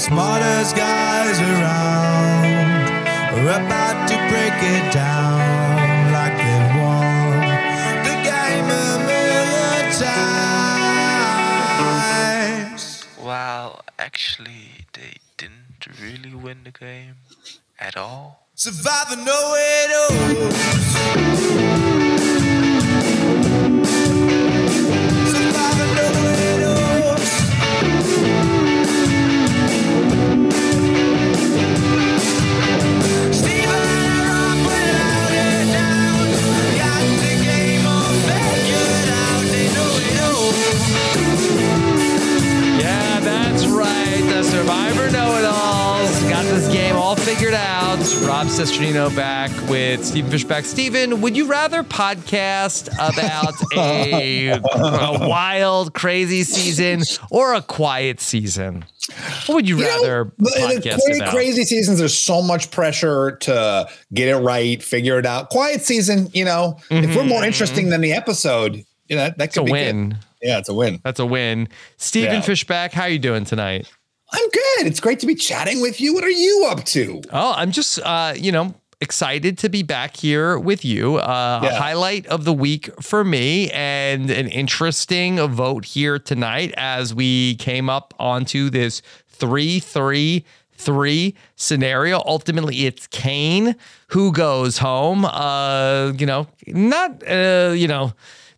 smartest guys around are about to break it down like they won the game a million times. Well, actually, they didn't really win the game at all. Survivor know it all. Rob Cesternino back with Stephen Fishbach. Stephen, would you rather podcast about a, a wild, crazy season or a quiet season? What would you, You know, rather the- the podcast about? crazy seasons, there's so much pressure to get it right, figure it out. Quiet season, you know, if we're more mm-hmm. interesting than the episode, you know, that, that could be win. Good. Yeah, it's a win. That's a win. Stephen Yeah. Fishbach, how are you doing tonight? I'm good. It's great to be chatting with you. What are you up to? Oh, I'm just, uh, you know, excited to be back here with you. Uh, A highlight of the week for me and an interesting vote here tonight as we came up onto this 3 3 3 scenario. Ultimately, it's Kane who goes home. Uh, you know, not, uh, you know,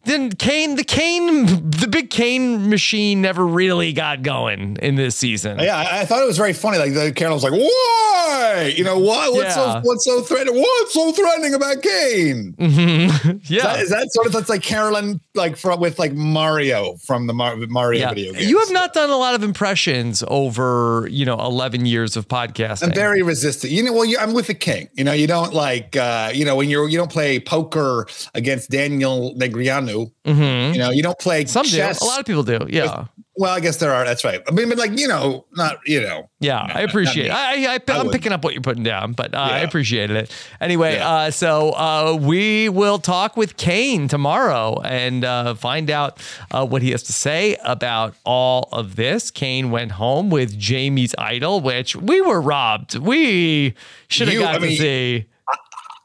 then Kane, the Kane, the big Kane machine never really got going in this season. Yeah, I, I thought it was very funny. Like the Carol was like, "Why? You know why? What's Yeah. so what's so threatening? What's so threatening about Kane?" Mm-hmm. Is yeah. that, is that sort of that's like Carolyn, like from with like Mario from the Mar- Mario Yeah. video games? You have not done a lot of impressions over, you know, 11 years of podcasting. I'm very resistant. You know, well, you, I'm with the king. You know, you don't like, uh, you know, when you're you don't play poker against Daniel Negreanu. Mhm. You know, you don't play Some chess. do. A lot of people do. Yeah. Well, I guess there are. That's right. I mean, but like you know, not you know. Yeah, No, I appreciate it. I, I, I, I I'm wouldn't. picking up what you're putting down, but uh, I appreciated it. Anyway, Yeah. uh, so uh, we will talk with Kane tomorrow and uh, find out uh, what he has to say about all of this. Kane went home with Jamie's idol, which we were robbed. We should have got I to see.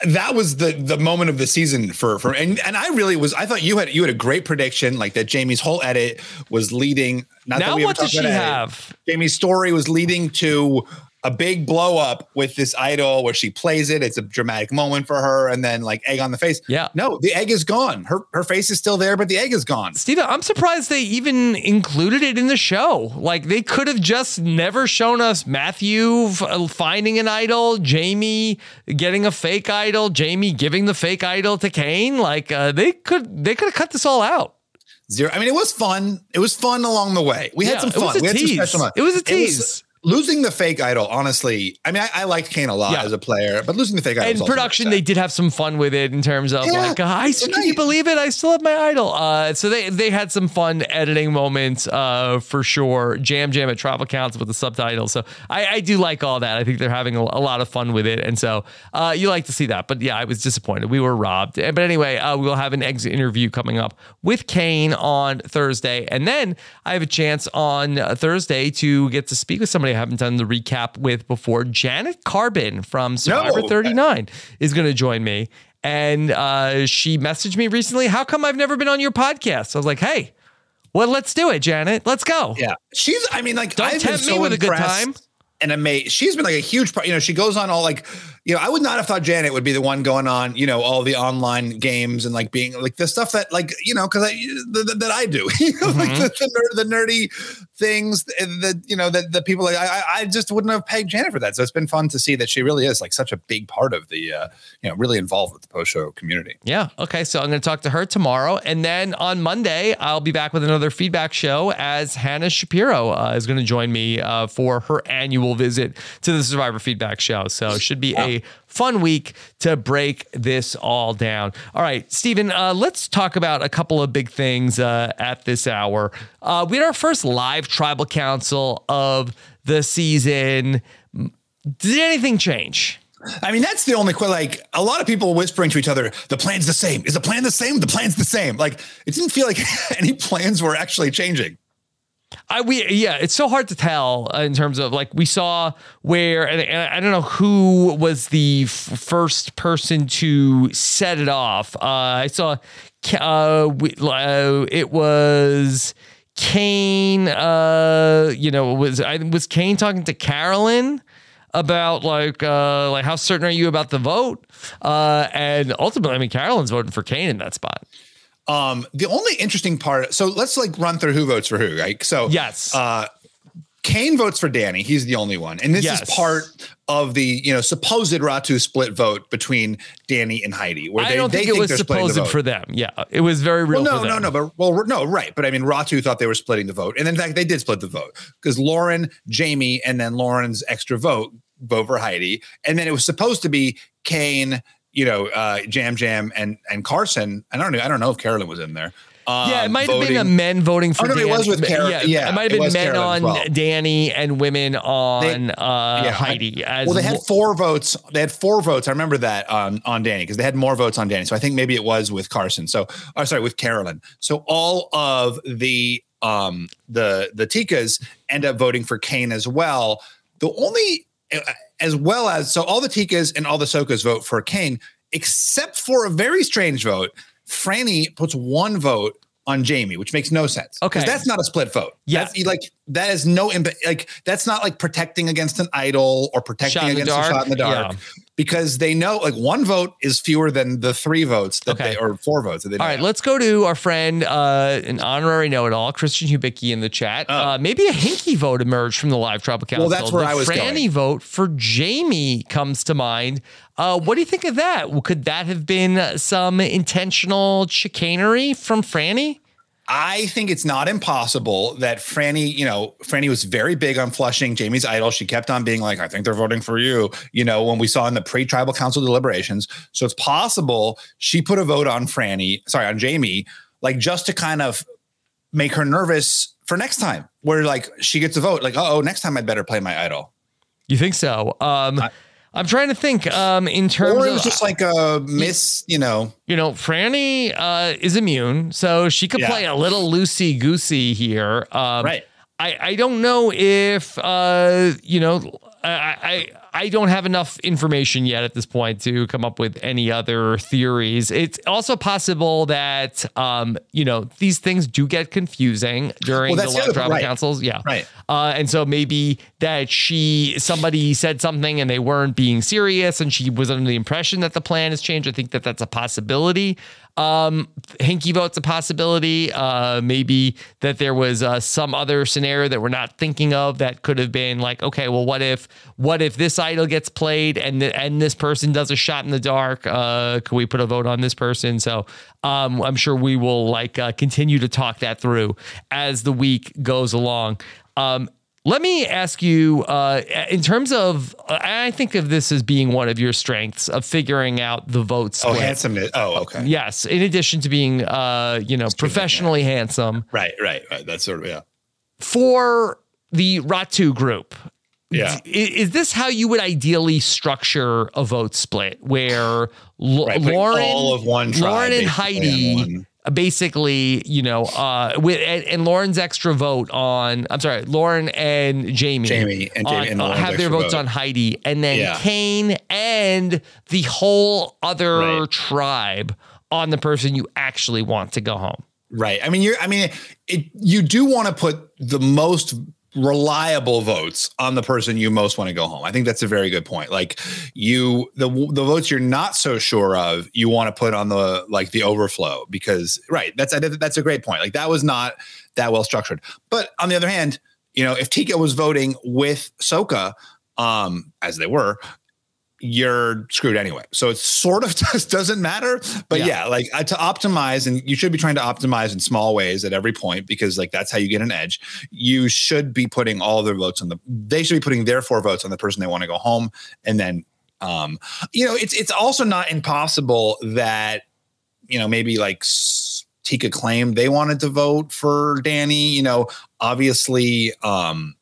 That was the the moment of the season for for and, and I really was I thought you had you had a great prediction like that Jamie's whole edit was leading not that Now, what does she have? Jamie's story was leading to a big blow up with this idol where she plays it it's a dramatic moment for her and then like egg on the face Yeah. no the egg is gone her her face is still there but the egg is gone Stephen, I'm surprised they even included it in the show. Like they could have just never shown us Matthew uh, finding an idol, Jamie getting a fake idol, Jamie giving the fake idol to Kane. Like uh, they could they could have cut this all out. Zero. I mean, it was fun. It was fun along the way. We Yeah, had some it was fun. a we had tease. some special. It was a tease. Losing the fake idol, honestly. I mean, I, I liked Kane a lot Yeah. as a player, but losing the fake idol. And production, they did have some fun with it in terms of Yeah, like, I can you believe it? I still have my idol. Uh, so they they had some fun editing moments uh, for sure. Yam Yam at Tribal Council with the subtitles. So I, I do like all that. I think they're having a, a lot of fun with it, and so uh, you like to see that. But yeah, I was disappointed. We were robbed. But anyway, uh, we will have an exit interview coming up with Kane on Thursday, and then I have a chance on Thursday to get to speak with somebody haven't done the recap with before. Janet Carbin from Survivor No. 39 is going to join me. And uh, she messaged me recently, How come I've never been on your podcast? I was like, Hey, well, let's do it, Janet. Let's go. Yeah, she's. I mean, like, Don't I've tempt me so with a good time. And amazed. She's been like a huge part. You know, she goes on all like, you know, I would not have thought Janet would be the one going on, you know, all the online games and like being like the stuff that like, you know, because I the, that I do, you know, like Mm-hmm. the, the, nerd, the nerdy things that you know that the people like. I, I- I just wouldn't have pegged Janet for that. So it's been fun to see that she really is like such a big part of the, uh, you know, really involved with the post show community. Yeah. Okay. So I'm going to talk to her tomorrow. And then on Monday, I'll be back with another feedback show as Hannah Shapiro uh, is going to join me uh, for her annual visit to the Survivor Feedback Show. So it should be a fun week to break this all down. All right, Stephen, uh, let's talk about a couple of big things uh, at this hour. Uh, we had our first live tribal council of the season. Did anything change? I mean, that's the only que- like a lot of people whispering to each other, the plan's the same. Is the plan the same? The plan's the same. Like it didn't feel like any plans were actually changing. I we yeah, it's so hard to tell in terms of like we saw where and, and I don't know who was the f- first person to set it off. Uh, I saw uh, we, uh, it was Kane. Uh, you know, was I was Kane talking to Carolyn about like uh like how certain are you about the vote? Uh, and ultimately, I mean, Carolyn's voting for Kane in that spot. Um, the only interesting part. So let's like run through who votes for who, right? So Yes. uh, Kane votes for Danny. He's the only one, and this Yes. is part of the you know supposed Ratu split vote between Danny and Heidi, where I they, don't they think it was they're the supposed for them. Yeah, it was very real. Well, no, no, no, but well, no, right. But I mean, Ratu thought they were splitting the vote, and in fact, they did split the vote because Lauren, Jamie, and then Lauren's extra vote vote for Heidi, and then it was supposed to be Kane, you know, uh, Yam Yam, and and Carson. I don't know. I don't know if Carolyn was in there. Um, Yeah, it might have been a men voting for Oh, no, it was with Carol- yeah, it might have been men Carolyn on well. Danny and women on uh, yeah, Heidi. as Well, they had four votes. They had four votes. I remember that on on Danny because they had more votes on Danny. So I think maybe it was with Carson. So, or sorry, with Carolyn. So all of the um the the Tikas end up voting for Kane as well. The only as well as so all the Tikas and all the Sokas vote for Kane, except for a very strange vote. Franny puts one vote on Jamie, which makes no sense. Okay. that's not a split vote. Yeah. That's, like that is no impact. Like that's not like protecting against an idol or protecting Shot in the against a shot in the dark. Yeah. Because they know like one vote is fewer than the three votes that Okay. they or four votes that they All right, let's go to our friend, uh, an honorary know-it-all, Christian Hubicki in the chat. Oh. Uh, maybe a hinky vote emerged from the live tribal council. Well, that's where the I was Franny going. vote for Jamie comes to mind. Uh, what do you think of that? Could that have been some intentional chicanery from Franny? I think it's not impossible that Franny, you know, Franny was very big on flushing Jamie's idol. She kept on being like, I think they're voting for you, you know, when we saw in the pre tribal council deliberations. So it's possible she put a vote on Franny, sorry, on Jamie, like just to kind of make her nervous for next time, where like she gets a vote, like, oh, next time I'd better play my idol. You think so? Um, I'm trying to think um, in terms Or it of was just like a miss, you know, you know, Franny uh, is immune, so she could Yeah. play a little loosey goosey here. Um, Right. I, I don't know if uh, you know I, I I don't have enough information yet at this point to come up with any other theories. It's also possible that um, you know these things do get confusing during Well, the that's the live other- tribal right. councils. Yeah, Right. Uh, and so maybe that she somebody said something and they weren't being serious, and she was under the impression that the plan has changed. I think that that's a possibility. Um, Hinky vote's a possibility. Uh, maybe that there was uh, some other scenario that we're not thinking of that could have been like, okay, well, what if, what if this idol gets played and the, and this person does a shot in the dark? Uh, could we put a vote on this person? So um, I'm sure we will like uh, continue to talk that through as the week goes along. Um, let me ask you, uh, in terms of, I think of this as being one of your strengths of figuring out the votes. oh, handsomeness. Oh, okay. Yes, in addition to being, uh, you know, professionally handsome Right, right, right. That's sort of, yeah. for the Ratu group. Yeah. i- Is, this how you would ideally structure a vote split where L- Right, Lauren, all of one Lauren and Heidi basically, you know, uh, with and, and Lauren's extra vote on, I'm sorry, Lauren and Jamie, Jamie and Jamie on- and uh, have their votes vote. on Heidi, and then Yeah. Kane and the whole other Right. tribe on the person you actually want to go home. Right. I mean, you're. I mean, it. You do want to put the most reliable votes on the person you most want to go home. I think that's a very good point. Like you, the the votes you're not so sure of, you want to put on the like the overflow because right. That's that's a great point. Like that was not that well structured. But on the other hand, you know, if Tika was voting with Soka, um, as they were, you're screwed anyway. So it sort of just doesn't matter. But Yeah. yeah, like uh, to optimize, and you should be trying to optimize in small ways at every point because like that's how you get an edge. You should be putting all their votes on the. They should be putting their four votes on the person they want to go home, and then, um, you know, it's it's also not impossible that, you know, maybe like. Tika claimed they wanted to vote for Danny. You know, obviously, um,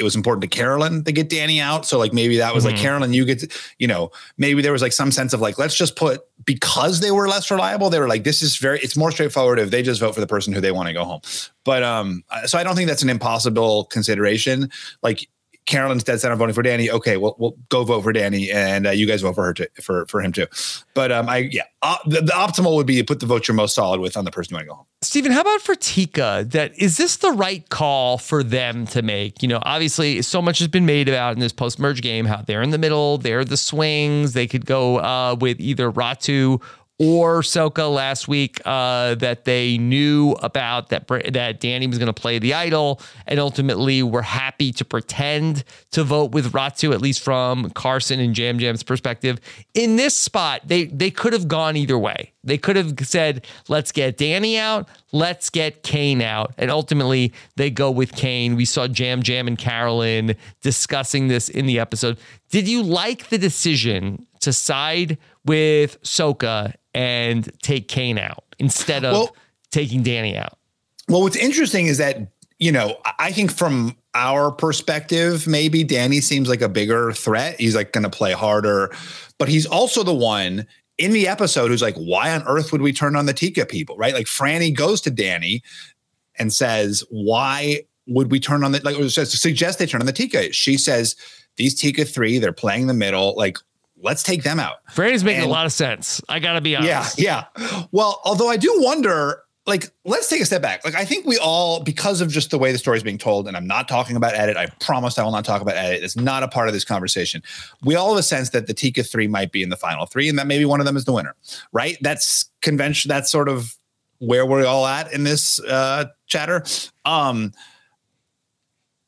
it was important to Carolyn to get Danny out. So like maybe that was like Carolyn, you get to, you know, maybe there was like some sense of like, let's just put because they were less reliable, they were like, this is very it's more straightforward if they just vote for the person who they want to go home. But um, so I don't think that's an impossible consideration. Like Carolyn's dead set on voting for Danny. Okay, well, we'll go vote for Danny, and uh, you guys vote for her too, for for him too. But um, I yeah, uh, the, the optimal would be to put the vote you're most solid with on the person you want to go home. Stephen, how about for Tika? That is this the right call for them to make? You know, obviously, so much has been made about in this post merge game how they're in the middle, they're the swings. They could go uh, with either Ratu or Soka last week uh, that they knew about that that Danny was going to play the idol, and ultimately were happy to pretend to vote with Ratu, at least from Carson and Yam Yam's perspective. In this spot, they they could have gone either way. They could have said, "Let's get Danny out, let's get Kane out," and ultimately they go with Kane. We saw Yam Yam and Carolyn discussing this in the episode. Did you like the decision to side with Soka and take Kane out instead of Well- taking Danny out? Well, what's interesting is that, you know, I- think from our perspective, maybe Danny seems like a bigger threat. He's like going to play harder, but he's also the one in the episode who's like, why on earth would we turn on the Tika people? Right. Like Franny goes to Danny and says, why would we turn on the, like, says, suggest they turn on the Tika. She says, these Tika three, they're playing the middle. Like, let's take them out. Franny's making And- a lot of sense. I got to be honest. Yeah, yeah. Well, although I do wonder, like, let's take a step back. Like, I think we all, because of just the way the story is being told, and I'm not talking about edit. I promise I will not talk about edit. It's not a part of this conversation. We all have a sense that the Tika three might be in the final three, and that maybe one of them is the winner, right? That's convention. That's sort of where we're all at in this uh, chatter. Um,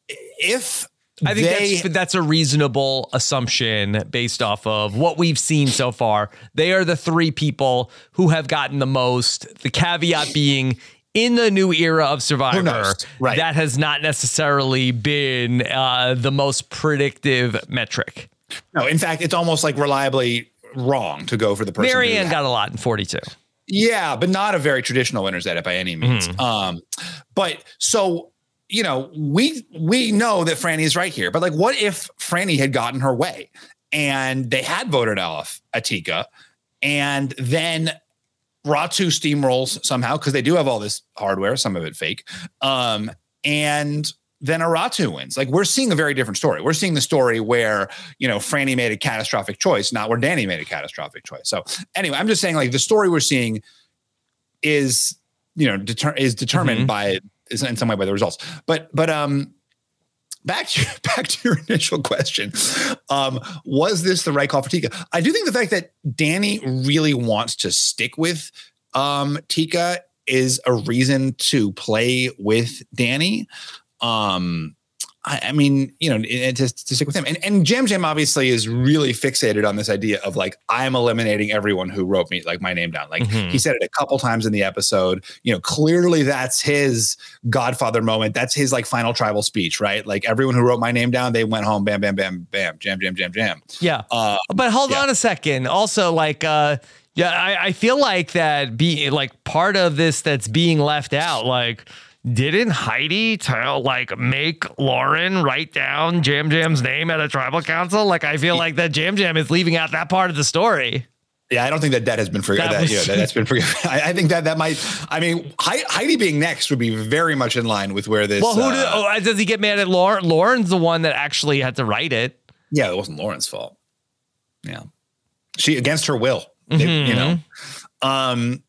if I think they, that's that's a reasonable assumption based off of what we've seen so far. They are the three people who have gotten the most. The caveat being in the new era of Survivor. Right. that has not necessarily been uh, the most predictive metric. no, in fact, it's almost like reliably wrong to go for the person. Maryanne got a lot in 42. Yeah, but not a very traditional winner's edit by any means. Um, but so you know, we we know that Franny is right here, but like, what if Franny had gotten her way and they had voted off Atika, and then Ratu steamrolls somehow because they do have all this hardware, some of it fake, um, and then Aratu wins. Like we're seeing a very different story. We're seeing the story where you know Franny made a catastrophic choice, not where Danny made a catastrophic choice. So anyway, I'm just saying like the story we're seeing is you know deter- is determined Mhm. by in some way by the results. But but um back to back to your initial question. Um, was this the right call for Tika? I do think the fact that Danny really wants to stick with um Tika is a reason to play with Danny. Um I, I mean, you know, and to, to stick with him. And, and Yam Yam obviously is really fixated on this idea of like, I'm eliminating everyone who wrote me like my name down. Like Mhm. he said it a couple times in the episode. You know, clearly that's his Godfather moment. That's his like final tribal speech, right? Like everyone who wrote my name down, they went home, bam, bam, bam, bam, jam, jam, jam, jam. Yeah. Uh, But hold Yeah. on a second. Also, like, uh, yeah, I, I feel like that be like part of this that's being left out. Like, didn't Heidi tell like make Lauren write down Yam Yam's name at a tribal council? Like, I feel like that Yam Yam is leaving out that part of the story. Yeah, I don't think that that has been forgiven. That That, was- yeah, that, has been forgiven. I, I think that that might. I mean, Hei- Heidi being next would be very much in line with where this. Well, who did, uh, oh, does he get mad at Lauren? Lauren's the one that actually had to write it. Yeah, it wasn't Lauren's fault. Yeah, she against her will. They- Mhm. you know. Um.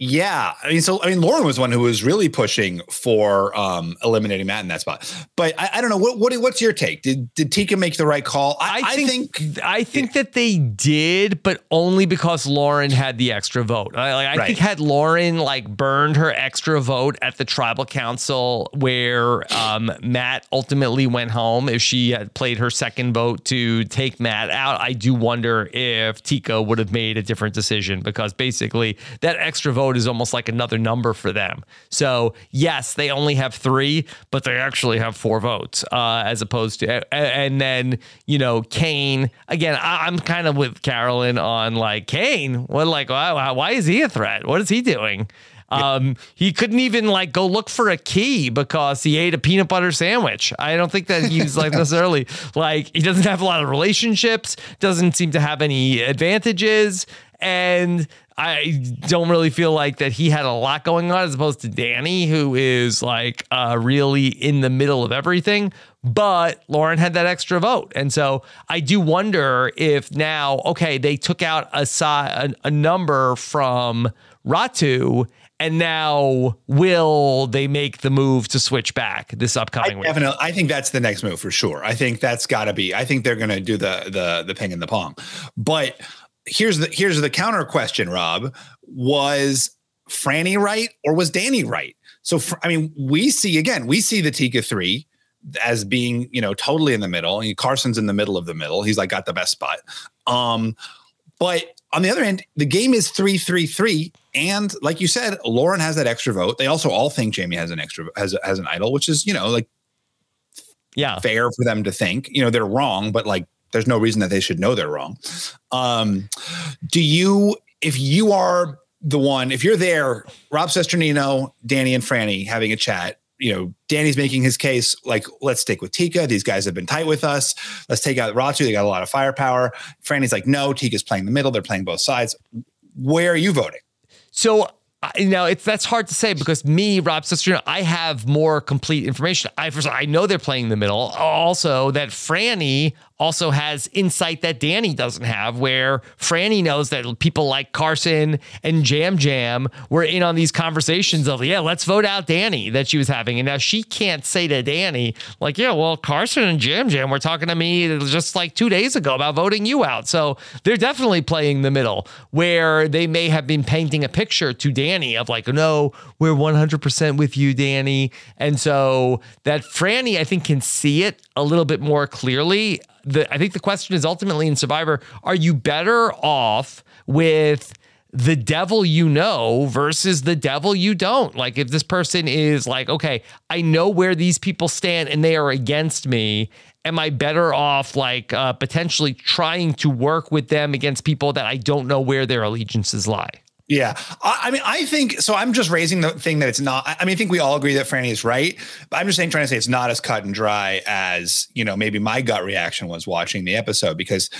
Yeah, I mean, so I mean, Lauren was one who was really pushing for um eliminating Matt in that spot. But I, I don't know what what what's your take? Did did Tika make the right call? I, I think, I think that they did, but only because Lauren had the extra vote. I, like, I Right. think had Lauren like burned her extra vote at the tribal council where um, Matt ultimately went home, if she had played her second vote to take Matt out, I do wonder if Tika would have made a different decision because basically that extra vote is almost like another number for them. So yes, they only have three, but they actually have four votes uh, as opposed to, and then you know Kane again. I, I'm kind of with Carolyn on like Kane. What like why, why- is he a threat? What is he doing? Um, he couldn't even like go look for a key because he ate a peanut butter sandwich. I don't think that he's like necessarily like he doesn't have a lot of relationships, doesn't seem to have any advantages, and I don't really feel like that he had a lot going on as opposed to Danny, who is like uh, really in the middle of everything. But Lauren had that extra vote. And so I do wonder if now, okay, they took out a, a, a number from Ratu. And now, will they make the move to switch back this upcoming I week? definitely, I think that's the next move for sure. I think that's got to be. I think they're going to do the the the ping and the pong. But here's the here's the counter question. Rob was Franny right or was Danny right? So I mean, we see again, we see the Tika three as being you know totally in the middle. And Carson's in the middle of the middle. He's like got the best spot. Um, but on the other end, the game is three three three, and like you said, Lauren has that extra vote. They also all think Jamie has an extra has has an idol, which is you know like yeah. fair for them to think. You know, they're wrong, but like there's no reason that they should know they're wrong. Um, do you, if you are the one, if you're there, Rob Cesternino, Danny, and Franny having a chat, you know, Danny's making his case like, let's stick with Tika. These guys have been tight with us. Let's take out Ratu. They got a lot of firepower. Franny's like, no, Tika's playing the middle. They're playing both sides. Where are you voting? So I- now it's that's hard to say because me, Rob Sister, I have more complete information. I first I know they're playing the middle. Also, that Franny also has insight that Danny doesn't have, where Franny knows that people like Carson and Yam Yam were in on these conversations of yeah, let's vote out Danny that she was having, and now she can't say to Danny like yeah, well Carson and Yam Yam were talking to me just like two days ago about voting you out. So they're definitely playing the middle where they may have been painting a picture to Danny of like, no, we're 100% with you, Danny. And so that Franny, I think, can see it a little bit more clearly. The, I think the question is ultimately in Survivor, are you better off with the devil you know versus the devil you don't. Like if this person is like, okay, I know where these people stand and they are against me. Am I better off like uh, potentially trying to work with them against people that I don't know where their allegiances lie? Yeah. I, I mean, I think so. I'm just raising the thing that it's not. I mean, I think we all agree that Franny is right, but I'm just saying, trying to say it's not as cut and dry as, you know, maybe my gut reaction was watching the episode because,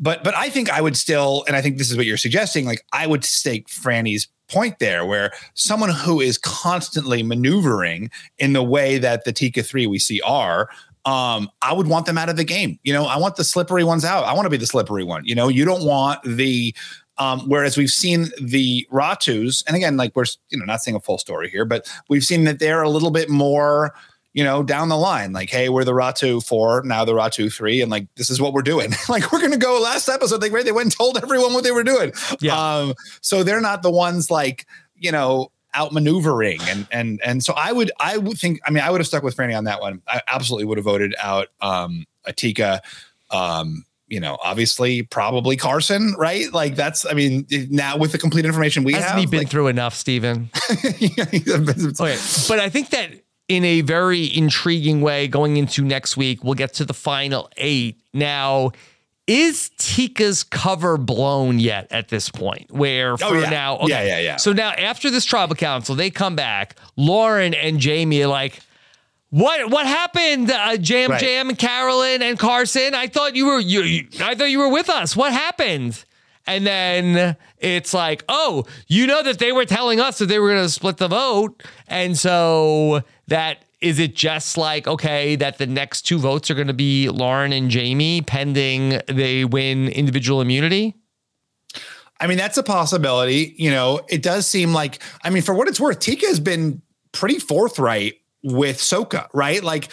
but, but I think I would still, and I think this is what you're suggesting, like I would stake Franny's point there where someone who is constantly maneuvering in the way that the Tika 3 we see are, um, I would want them out of the game. You know, I want the slippery ones out. I want to be the slippery one. You know, you don't want the um, whereas we've seen the Ratus, and again, like we're you know not saying a full story here, but we've seen that they're a little bit more you know down the line. Like, hey, we're the Ratu four, now the Ratu three, and like this is what we're doing. like we're gonna go last episode. Like right, they went and told everyone what they were doing. Yeah. Um, so they're not the ones like you know outmaneuvering and and and so I would I would think I mean I would have stuck with Franny on that one. I absolutely would have voted out um Atika. Um, you know, obviously, probably Carson, right? Like that's, I mean, now with the complete information we Hasn't have, he been like, through enough, Stephen? okay, Okay, but I think that in a very intriguing way, going into next week, we'll get to the final eight. Now, is Tika's cover blown yet at this point? Where oh, for Oh, yeah. now, Yeah, yeah, yeah. So now after this tribal council, they come back. Lauren and Jamie are like, what what happened, uh, Jam Right. Jam and Carolyn and Carson? I thought you were you, you- I thought you were with us. What happened? And then it's like, oh, you know that they were telling us that they were going to split the vote, and so that is it. Just like okay, that the next two votes are going to be Lauren and Jamie, pending they win individual immunity. I mean, that's a possibility. You know, it does seem like, I mean, for what it's worth, Tika has been pretty forthright with Soka, right? Like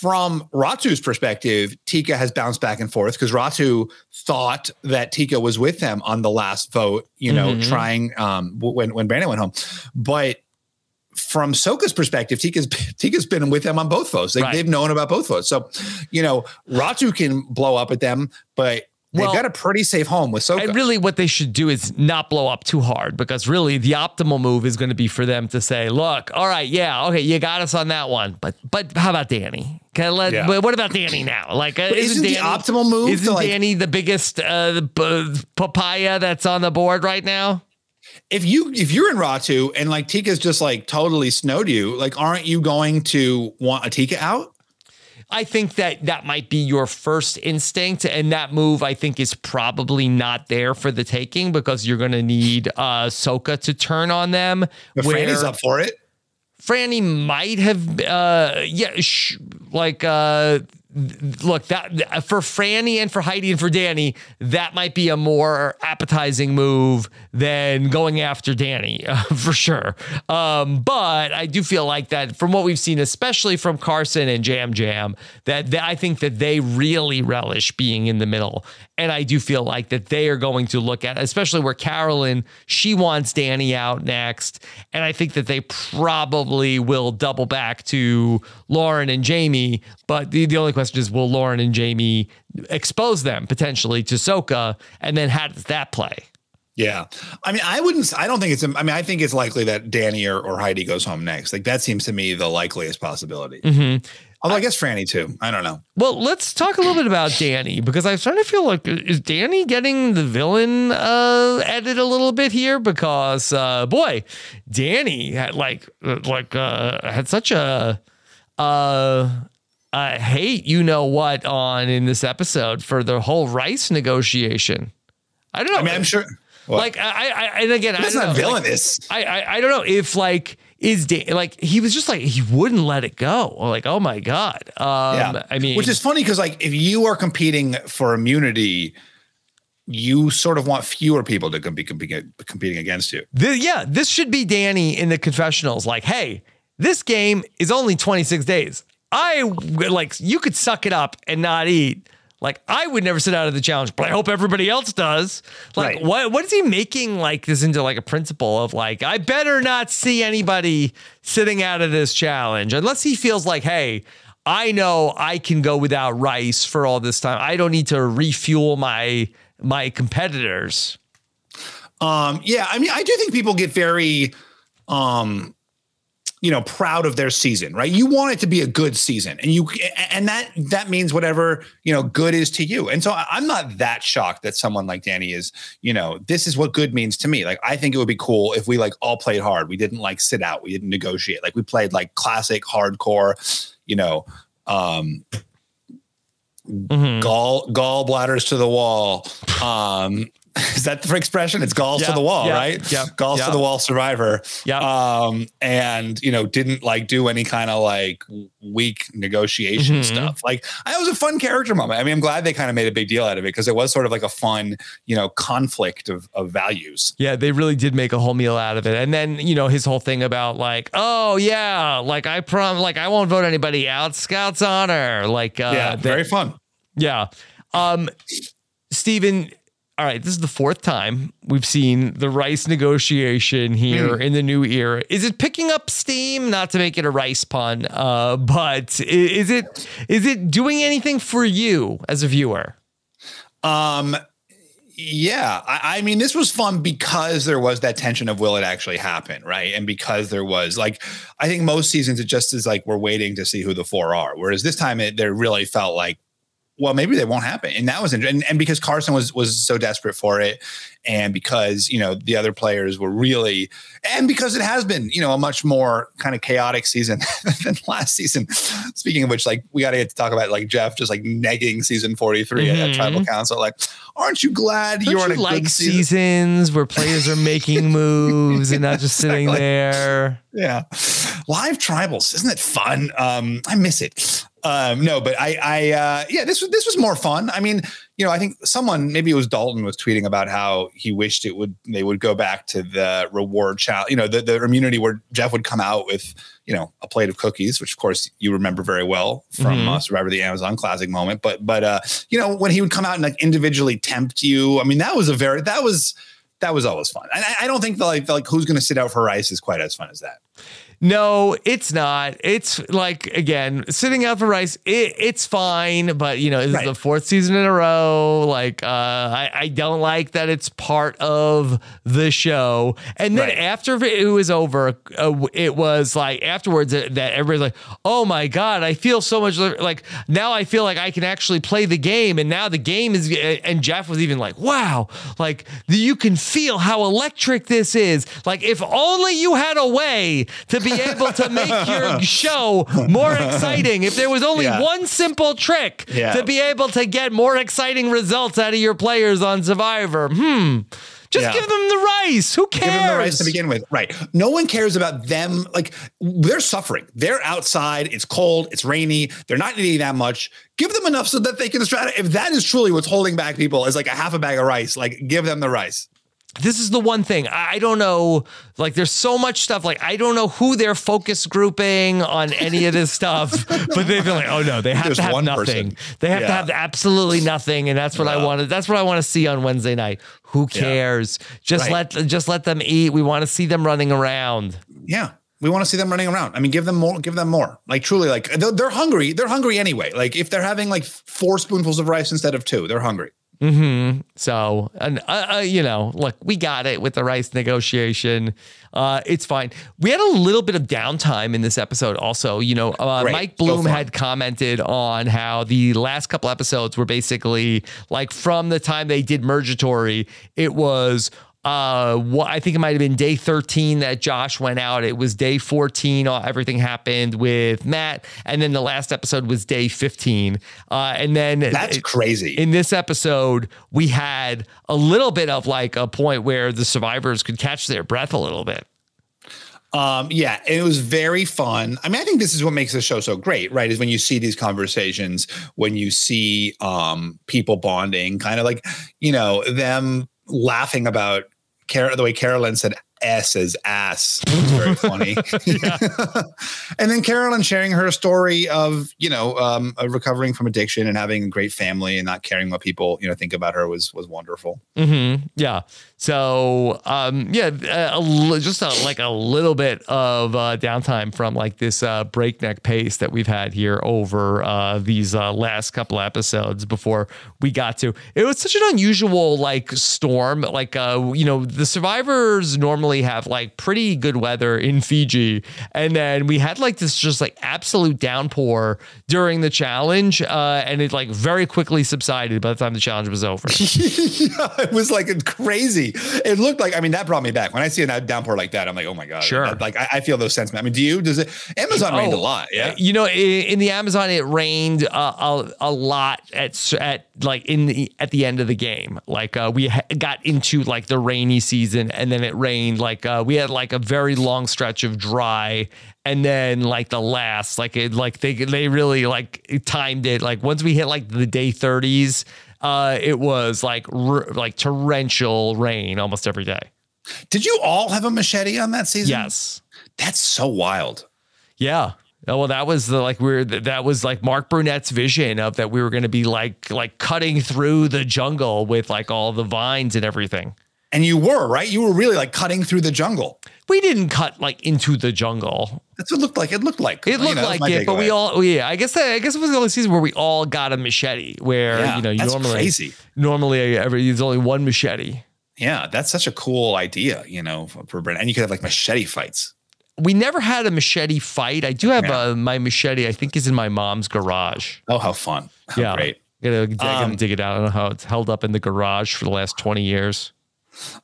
from Ratu's perspective, Tika has bounced back and forth because Ratu thought that Tika was with them on the last vote, you know, Mhm. trying um when when Brandon went home. But from Soka's perspective, Tika's Tika's been with them on both votes. They, Right. They've known about both votes. So, you know, Ratu can blow up at them, but they've Well- got a pretty safe home with Soka. And really, what they should do is not blow up too hard because really, the optimal move is going to be for them to say, "Look, all right, yeah, okay, you got us on that one, but but how about Danny? Can I let, Yeah. what about Danny now? Like, uh, isn't the Danny, optimal move Isn't like- Danny the biggest uh, p- papaya that's on the board right now? if you if you're in Ratu and like Tika's just like totally snowed you, like aren't you going to want a Tika out? I think that that might be your first instinct, and that move I think is probably not there for the taking because you're going to need uh, Soka to turn on them. But Franny's up for it. Franny might have, uh, yeah, sh- like uh, look that for Franny and for Heidi and for Danny, that might be a more appetizing move than going after Danny for sure. Um, but I do feel like that from what we've seen, especially from Carson and Yam Yam, that, that I think that they really relish being in the middle. And I do feel like that they are going to look at, especially where Carolyn, she wants Danny out next. And I think that they probably will double back to Lauren and Jamie. But the, the only question is, will Lauren and Jamie expose them potentially to Soka? And then how does that play? Yeah. I mean, I wouldn't, I don't think it's, I mean, I think it's likely that Danny or, or Heidi goes home next. Like that seems to me the likeliest possibility. Mm-hmm. Although I guess Franny too. I don't know. Well, let's talk a little bit about Danny because I'm starting to feel like is Danny getting the villain uh edit a little bit here because uh boy, Danny had like like uh had such a uh uh hate you know what on in this episode for the whole rice negotiation. I don't know. I mean, I'm sure What? Like I, I, and again, that's not know, villainous. Like, I, I, I don't know if like is da- like he was just like he wouldn't let it go. Like oh my god. Um, yeah. I mean, which is funny because like if you are competing for immunity, you sort of want fewer people to be competing competing against you. The, yeah, this should be Danny in the confessionals. Like, hey, this game is only 26 days. I like you could suck it up and not eat like I would never sit out of the challenge, but I hope everybody else does. Like right. what what is he making like this into like a principle of like I better not see anybody sitting out of this challenge unless he feels like hey, I know I can go without rice for all this time. I don't need to refuel my my competitors. Um yeah, I mean I do think people get very um you know proud of their season right? You want it to be a good season and you and that that means whatever you know good is to you. And so i'm not that shocked that someone like danny is you know this is what good means to me. Like i think it would be cool if we like all played hard. We didn't like sit out. We didn't negotiate. Like we played like classic hardcore you know um mm-hmm. gall gallbladders to the wall um is that the expression? It's galls yeah, to the wall, yeah, right? Yeah. Galls yeah. to the wall survivor. Yeah. Um, and you know, didn't like do any kind of like weak negotiation mm-hmm. stuff. Like that was a fun character moment. I mean, I'm glad they kind of made a big deal out of it because it was sort of like a fun, you know, conflict of, of values. Yeah, they really did make a whole meal out of it. And then, you know, his whole thing about like, oh yeah, like I prom like I won't vote anybody out, Scouts honor. Like uh yeah, very fun. Yeah. Um Stephen, all right, this is the fourth time we've seen the rice negotiation here mm. in the new era. Is it picking up steam? Not to make it a rice pun, uh, but is it is it doing anything for you as a viewer? Um, yeah, I, I, mean, this was fun because there was that tension of will it actually happen, right? And because there was like, I think most seasons it just is like we're waiting to see who the four are, whereas this time it there really felt like well, maybe they won't happen. And that was, and, and because Carson was, was so desperate for it. And because, you know, the other players were really, and because it has been, you know, a much more kind of chaotic season than last season. Speaking of which, like, we got to get to talk about like Jeff just like negging season 43 mm-hmm. at Tribal Council. Like, aren't you glad Don't you're you in a like good season? seasons where players are making moves and not just sitting exactly. there? Yeah. Live tribals. Isn't it fun? Um, I miss it. Um, no, but I, I, uh, yeah, this was this was more fun. I mean, you know, I think someone, maybe it was Dalton, was tweeting about how he wished it would they would go back to the reward challenge. You know, the the immunity where Jeff would come out with you know a plate of cookies, which of course you remember very well from mm-hmm. uh, Survivor the Amazon Classic moment. But but uh, you know, when he would come out and like individually tempt you, I mean, that was a very that was that was always fun. I, I don't think the, like the, like who's going to sit out for rice is quite as fun as that. No, it's not. It's like again, sitting out for Rice. It, it's fine, but you know, this Right. is the fourth season in a row. Like, uh, I, I don't like that it's part of the show. And then Right. after it was over, uh, it was like afterwards that that everybody's like, "Oh my god, I feel so much like now. I feel like I can actually play the game." And now the game is. And Jeff was even like, "Wow, like you can feel how electric this is. Like if only you had a way to be able to make your show more exciting. If there was only Yeah. one simple trick Yeah. to be able to get more exciting results out of your players on Survivor. Hmm. Just Yeah. give them the rice. Who cares? Give them the rights to begin with. Right. No one cares about them. Like they're suffering. They're outside. It's cold. It's rainy. They're not eating that much. Give them enough so that they can strat. If that is truly what's holding back people, is like a half a bag of rice. Like give them the rice. This is the one thing I don't know. Like, there's so much stuff. Like, I don't know who they're focus grouping on any of this stuff, but they've been like, oh no, they have There's to have nothing. person. They have to have absolutely nothing, and that's what I Yeah. wanted. That's what I want to see on Wednesday night. Who cares? Just Right. let just let them eat. We want to see them running around. Yeah. We want to see them running around. I mean, give them more, give them more. Like truly, like they're, they're hungry. They're hungry anyway. Like if they're having like four spoonfuls of rice instead of two, they're hungry. So, and uh, uh, you know, look, we got it with the rice negotiation. Uh, it's fine. We had a little bit of downtime in this episode. Also, you know, uh, Great. Mike Bloom had commented on how the last couple episodes were basically like from the time they did Mergatory, it was uh what I think it might have been day 13 that Josh went out. It was day 14. all- Everything happened with Matt. And then the last episode was day 15. Uh and then That's it- crazy. in this episode, we had a little bit of like a point where the survivors could catch their breath a little bit. Um, yeah, and it was very fun. I mean, I think this is what makes the show so great, right? Is when you see these conversations, when you see um people bonding, kind of like, you know, them laughing about Car- the way Carolyn said S as ass. It was very funny. and then Carolyn sharing her story of, you know, um, uh, recovering from addiction and having a great family and not caring what people, you know, think about her was was wonderful. Mm-hmm. Yeah. So, um, yeah, a just a, like a little bit of uh, downtime from like this uh, breakneck pace that we've had here over uh, these uh, last couple episodes before we got to. It was such an unusual like storm. Like, uh, you know, the survivors normally have like pretty good weather in Fiji, and then we had like this just like absolute downpour during the challenge, uh, and it like very quickly subsided by the time the challenge was over. yeah, it was like crazy. It looked like I mean that brought me back. When I see a downpour like that, I'm like, oh my god. Sure. Like I, I feel those sentiments. I mean, do you? Does it? Amazon rained a Oh, lot. Yeah. You know, in, in the Amazon, it rained uh, a, a lot at at like in the at the end of the game. Like uh, we ha- got into like the rainy season, and then it rained. Like uh, we had like a very long stretch of dry, and then like the last, like it, like they they really like timed it. Like once we hit like the day thirties, uh, it was like r- like torrential rain almost every day. Did you all have a machete on that season? Yes. That's so wild. Yeah. Oh, well, that was the like we are that was like Mark Burnett's vision of that we were going to be like like cutting through the jungle with like all the vines and everything. And you were right. You were really like cutting through the jungle. We didn't cut like into the jungle. That's what it looked like. It looked like. It You looked know, like it, but we all yeah. I guess I guess it was the only season where we all got a machete. Where Yeah, you know you normally crazy. normally every there's only one machete. Yeah, that's such a cool idea. You know, for, for Brent. And you could have like machete fights. We never had a machete fight. I do have Yeah. uh, my machete. I think is in my mom's garage. Oh, how fun! How yeah, great. Dig- gotta Um, dig it out. I don't know how it's held up in the garage for the last twenty years.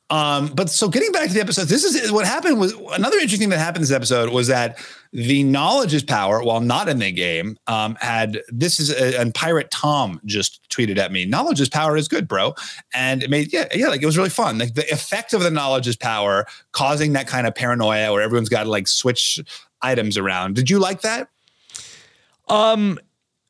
Um, but so getting back to the episode, this is what happened was another interesting thing that happened this episode was that the knowledge is power, while not in the game, um, had this is a, and Pirate Tom just tweeted at me, knowledge is power is good, bro. And it made, yeah, yeah, like it was really fun. Like the effect of the knowledge is power causing that kind of paranoia where everyone's got to like switch items around. Did you like that? Um,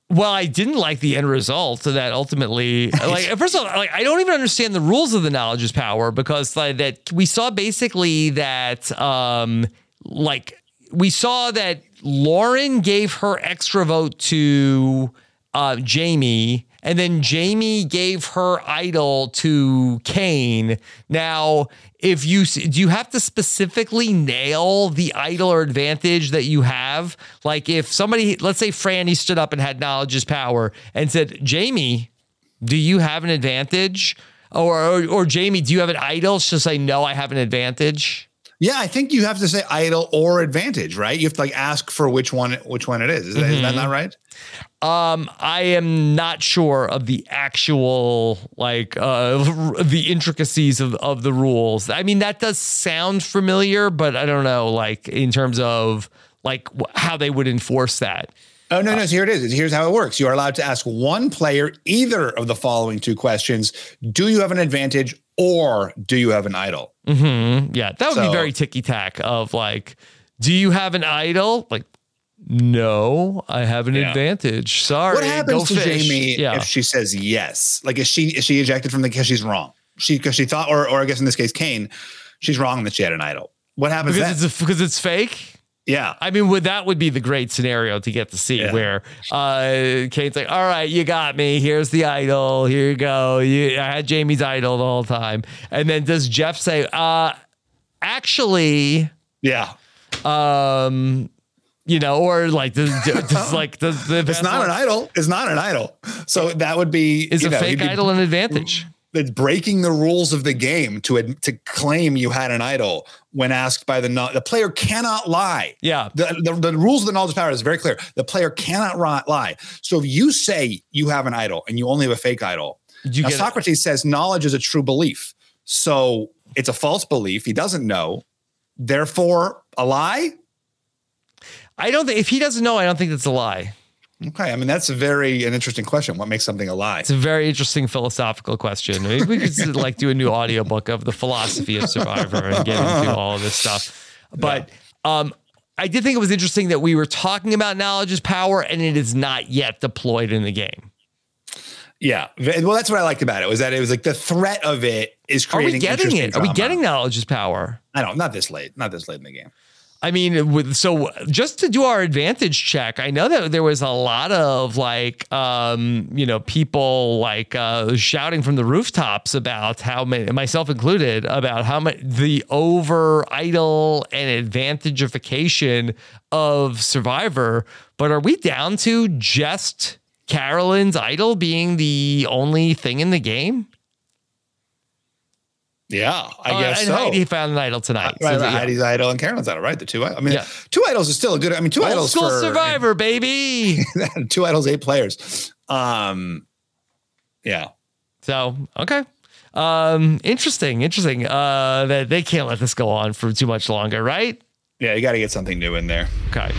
well, I didn't like the end result so that ultimately, like, first of all, like, I don't even understand the rules of the knowledge is power because like, that we saw basically that, um, like, we saw that Lauren gave her extra vote to uh, Jamie, and then Jamie gave her idol to Kane. Now, if you do you have to specifically nail the idol or advantage that you have? Like if somebody, let's say Franny stood up and had knowledge is power and said, Jamie, do you have an advantage? Or, or, or Jamie, do you have an idol? She'll say, no, I have an advantage. Yeah, I think you have to say idol or advantage, right? You have to like ask for which one which one it is. Is, that, is that not right? Um, I am not sure of the actual like uh the intricacies of, of the rules. I mean, that does sound familiar, but I don't know, like in terms of like how they would enforce that. Oh no, no. So here it is. Here's how it works. You are allowed to ask one player either of the following two questions: Do you have an advantage, or do you have an idol? Mm, Yeah, that would be very ticky tack of like, do you have an idol? Like, no, I have an Yeah. advantage. Sorry. What happens to fish. Jamie Yeah. if she says yes? Like, is she is she ejected from the because she's wrong? She because she thought, or or I guess in this case, Kane, she's wrong that she had an idol. What happens then? it's because it's fake. Yeah, I mean, would that would be the great scenario to get to see Yeah. where uh Kane's like, all right, you got me. Here's the idol. Here you go. You, I had Jamie's idol the whole time. And then does Jeff say, uh, actually, yeah. um, you know, or like does, does like does the It's not an idol. It's not an idol. So that would be is a know, fake idol an advantage? It's breaking the rules of the game to to claim you had an idol when asked by the the player cannot lie. Yeah. The, the, the rules of the knowledge power is very clear. The player cannot lie. So if you say you have an idol and you only have a fake idol, now Socrates says knowledge is a true belief. So it's a false belief. He doesn't know. Therefore, a lie. I don't think if he doesn't know, I don't think that's a lie. Okay, I mean that's a very an interesting question. What makes something alive? It's a very interesting philosophical question. Maybe we could like do a new audiobook of the philosophy of Survivor and get into all of this stuff. But um, I did think it was interesting that we were talking about knowledge is power and it is not yet deployed in the game. Yeah. Well, that's what I liked about it was that it was like the threat of it is creating. Are we getting it? Are we getting knowledge is power? I don't. Not this late. Not this late in the game. I mean, with so just to do our advantage check, I know that there was a lot of like, um, you know, people like uh, shouting from the rooftops about how many, myself included, about how much the over idle and advantagification of Survivor. But are we down to just Carolyn's idol being the only thing in the game? Yeah, I Uh, guess and so. Heidi found an idol tonight. Right, So, right. yeah. Heidi's idol and Carolyn's idol, right? The two. I mean, Yeah. two idols is still a good. I mean, two Old idols school for Survivor, baby. two idols, eight players. Um, yeah. So okay. Um, interesting, interesting. Uh, that they can't let this go on for too much longer, right? Yeah, you got to get something new in there. Okay.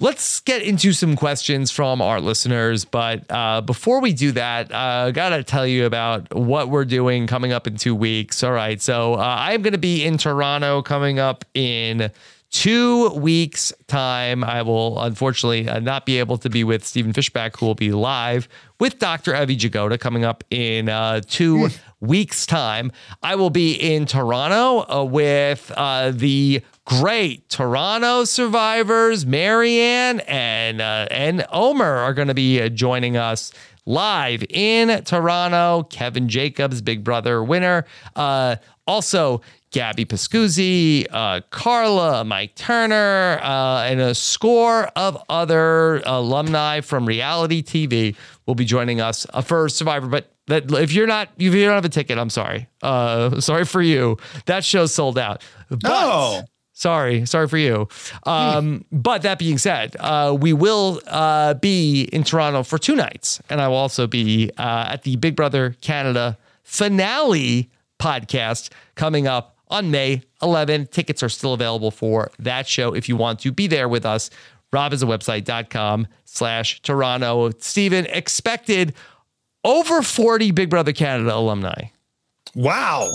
Let's get into some questions from our listeners. But uh, before we do that, uh, I got to tell you about what we're doing coming up in two weeks. All right. So uh, I'm going to be in Toronto coming up in two weeks' time. I will unfortunately uh, not be able to be with Stephen Fishbach, who will be live with Dr. Evie Jagoda coming up in uh, two weeks' time. I will be in Toronto uh, with uh, the great Toronto survivors, Maryanne and uh, and Omar are going to be uh, joining us live in Toronto. Kevin Jacobs, Big Brother winner. Uh, also, Gabby Pascuzzi, uh, Carla, Mike Turner, uh, and a score of other alumni from reality TV will be joining us uh, for Survivor. But that if you're not, if you don't have a ticket, I'm sorry. Uh, sorry for you. That show's sold out. But, Oh. Sorry, sorry for you. Um, but that being said, uh, we will uh, be in Toronto for two nights, and I will also be uh, at the Big Brother Canada finale podcast coming up on May 11. Tickets are still available for that show if you want to be there with us. robhasawebsite.com slash Toronto. Stephen, expected over 40 Big Brother Canada alumni. Wow.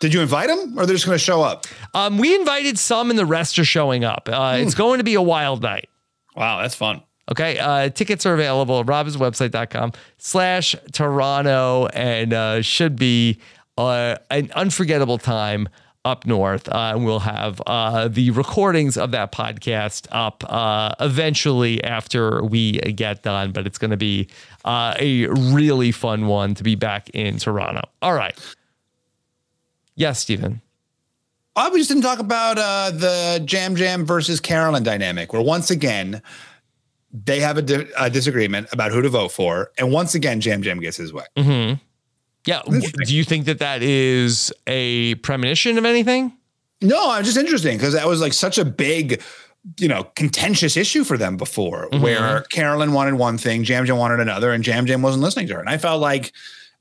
Did you invite them, or they're just going to show up? Um, we invited some, and the rest are showing up. Uh, It's going to be a wild night. Wow, that's fun. Okay. Uh, tickets are available at robhasawebsite.com slash Toronto and uh, should be uh, an unforgettable time up north. Uh, and we'll have uh, the recordings of that podcast up uh, eventually after we get done. But it's going to be uh, a really fun one to be back in Toronto. All right. Yes, Stephen. I we just didn't talk about uh, the Yam Yam versus Carolyn dynamic, where once again they have a, di- a disagreement about who to vote for, and once again Yam Yam gets his way. Mm-hmm. Yeah. Do you think that that is a premonition of anything? No, I'm just interesting because that was like such a big, you know, contentious issue for them before, where Carolyn wanted one thing, Yam Yam wanted another, and Yam Yam wasn't listening to her. And I felt like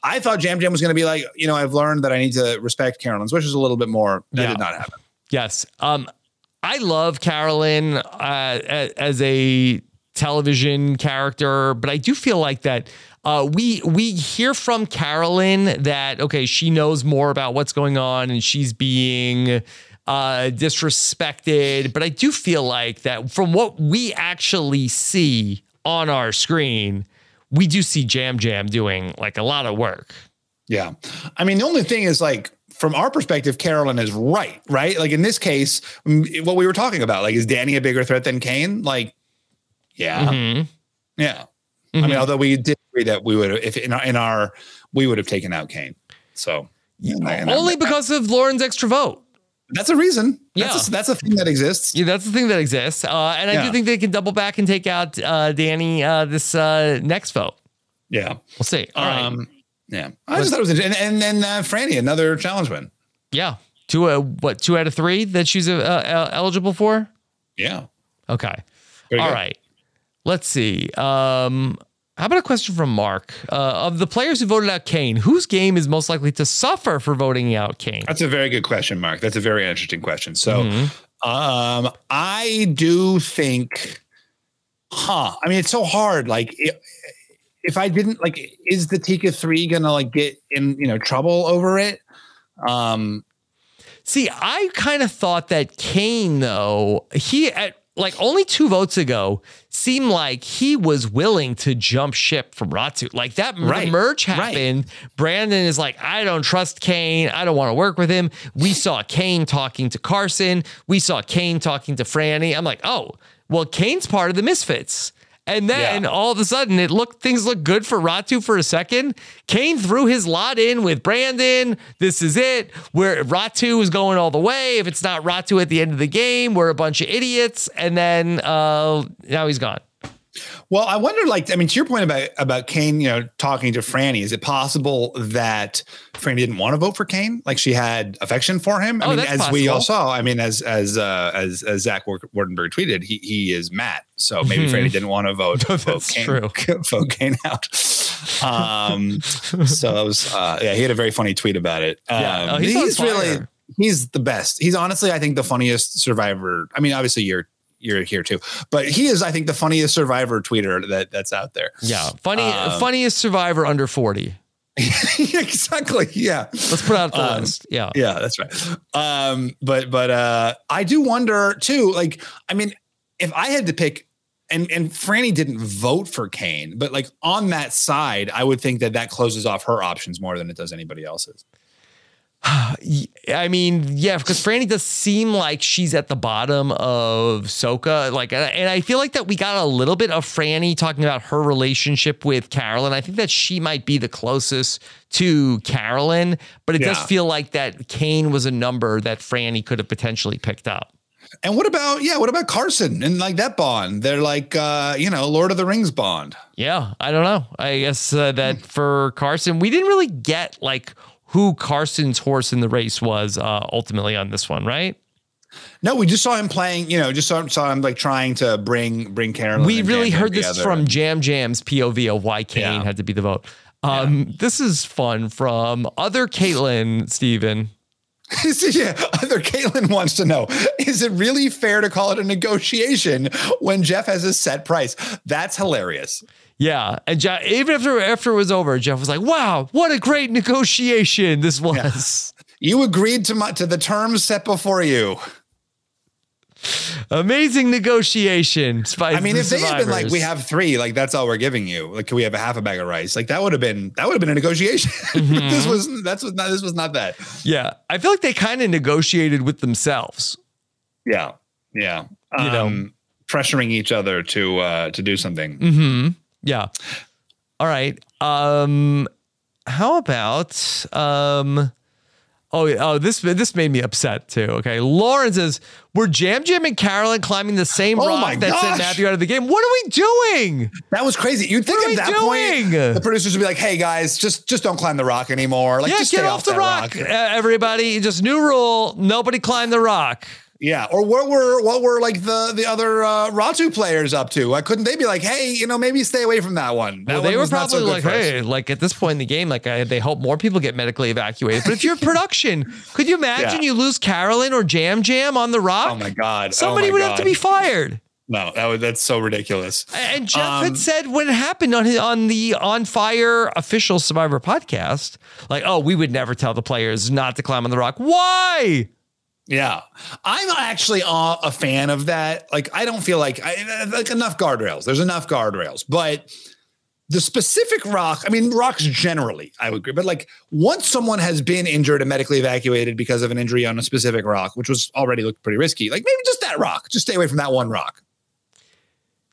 I thought Yam Yam was going to be like, you know, I've learned that I need to respect Carolyn's wishes a little bit more. That Yeah. did not happen. Yes. Um, I love Carolyn uh, as a television character, but I do feel like that uh, we we hear from Carolyn that okay, she knows more about what's going on and she's being uh, disrespected. But I do feel like that from what we actually see on our screen, we do see Yam Yam doing like a lot of work. Yeah. I mean, the only thing is like from our perspective, Carolyn is right, right? Like in this case, what we were talking about, like, is Danny a bigger threat than Kane? Like, yeah. Mhm. Yeah. I Mhm. mean, although we did agree that we would have, if in our, in our, we would have taken out Kane. So I- I- Only because of Lauren's extra vote. That's a reason. Yeah. That's a, that's a thing that exists. Yeah, that's the thing that exists. Uh, and I do think they can double back and take out uh, Danny uh, this uh, next vote. Yeah. We'll see. All right. Um, yeah. I just thought it was interesting. And, and then uh, Franny, another challenge win. Yeah. Two, uh, what, two out of three that she's eligible for? Yeah. Okay. All good. right. Let's see. Um, how about a question from Mark? Uh, of the players who voted out Kane, whose game is most likely to suffer for voting out Kane? That's a very good question, Mark. That's a very interesting question. So, Mhm. um, I do think, huh? I mean, it's so hard. Like, i if I didn't like, is the Tika three gonna like get in you know trouble over it? Um, See, I kind of thought that Kane, though, he at like only two votes ago seemed like he was willing to jump ship from Ratu. Like that Right, merge right. happened. Brandon is like, I don't trust Kane. I don't want to work with him. We saw Kane talking to Carson. We saw Kane talking to Franny. I'm like, oh, well, Kane's part of the Misfits. And then Yeah. all of a sudden, it looked things looked good for Ratu for a second. Kane threw his lot in with Brandon. This is it. Where Ratu is going all the way. If it's not Ratu at the end of the game, we're a bunch of idiots. And then uh, now he's gone. Well, I wonder, like, I mean, to your point about about Kane, you know, talking to Franny, is it possible that Franny didn't want to vote for Kane? Like, she had affection for him. I Oh, mean, as we all saw, I mean, as as uh, as as Zach War- Wardenberg tweeted, he he is Matt, so maybe Mhm. Franny didn't want to vote. vote That's Kane, true. Vote Kane out. Um, so it was, uh, yeah, he had a very funny tweet about it. Um, Yeah. Oh, he's he's really he's the best. He's honestly, I think, the funniest survivor. I mean, obviously, you're you're here too, but he is, I think, the funniest survivor tweeter that that's out there. Yeah. Funny, Um, funniest survivor under 40. exactly. Yeah. Let's put out the Um, list. Yeah. Yeah, that's right. Um, but but uh I do wonder too, like, I mean, if I had to pick and and Franny didn't vote for Kane, but like on that side, I would think that that closes off her options more than it does anybody else's. I mean, yeah, because Franny does seem like she's at the bottom of Soka. Like, and I- feel like that we got a little bit of Franny talking about her relationship with Carolyn. I think that she might be the closest to Carolyn, but it does feel like that Kane was a number that Franny could have potentially picked up. And what about yeah, what about Carson and like that bond? They're like uh, you know, Lord of the Rings bond. Yeah, I don't know. I guess uh, that for Carson, we didn't really get like who Carson's horse in the race was uh, ultimately on this one, right? No, we just saw him playing, you know, just saw, saw him like trying to bring bring Carolyn. we really Jam heard this together. from Yam Yam's POV of why Kane Yeah. had to be the vote. Um, This is fun from other Caitlin, Stephen. yeah, other Caitlin wants to know: Is it really fair to call it a negotiation when Jeff has a set price? That's hilarious. Yeah. And Jeff, even after after it was over, Jeff was like, wow, what a great negotiation this was. You agreed to my, to the terms set before you. Amazing negotiation. I mean, if they had been like, we have three, like that's all we're giving you. Like, can we have a half a bag of rice? Like that would have been that would have been a negotiation. Mm-hmm. this was that's was not this was not that. yeah, I feel like they kind of negotiated with themselves. Yeah, yeah. You know. um, pressuring each other to uh to do something. Mm-hmm. Yeah. All right. Um, how about um. Oh, oh, this this made me upset too. Okay, Lauren says we're Yam Yam and Carolyn climbing the same Oh rock that sent. Matthew out of the game. What are we doing? That was crazy. You'd think What at that doing? point the producers would be like, "Hey guys, just just don't climb the rock anymore. Like, yeah, just get stay off, the that rock, Uh, everybody. Just new rule: nobody climb the rock. Yeah, or what were what were like the the other uh, Ratu players up to? Why couldn't they be like, "Hey, you know, maybe stay away from that one"? That Well, they one were not so probably like, for us." hey, like at this point in the game, like I, they hope more people get medically evacuated. But if you're production, could you imagine Yeah. you lose Carolyn or Yam Yam on the rock? Oh my god! Oh Somebody my would have to be fired. No, that was, that's so ridiculous. And Jeff Um, had said when it happened on his, on the On Fire official Survivor podcast, like, oh, we would never tell the players not to climb on the rock. Why? Yeah, I'm actually uh, a fan of that. Like, I don't feel like I, like enough guardrails. There's enough guardrails, but the specific rock. I mean, rocks generally, I would agree. But like, once someone has been injured and medically evacuated because of an injury on a specific rock, which was already looked pretty risky, like maybe just that rock. Just stay away from that one rock.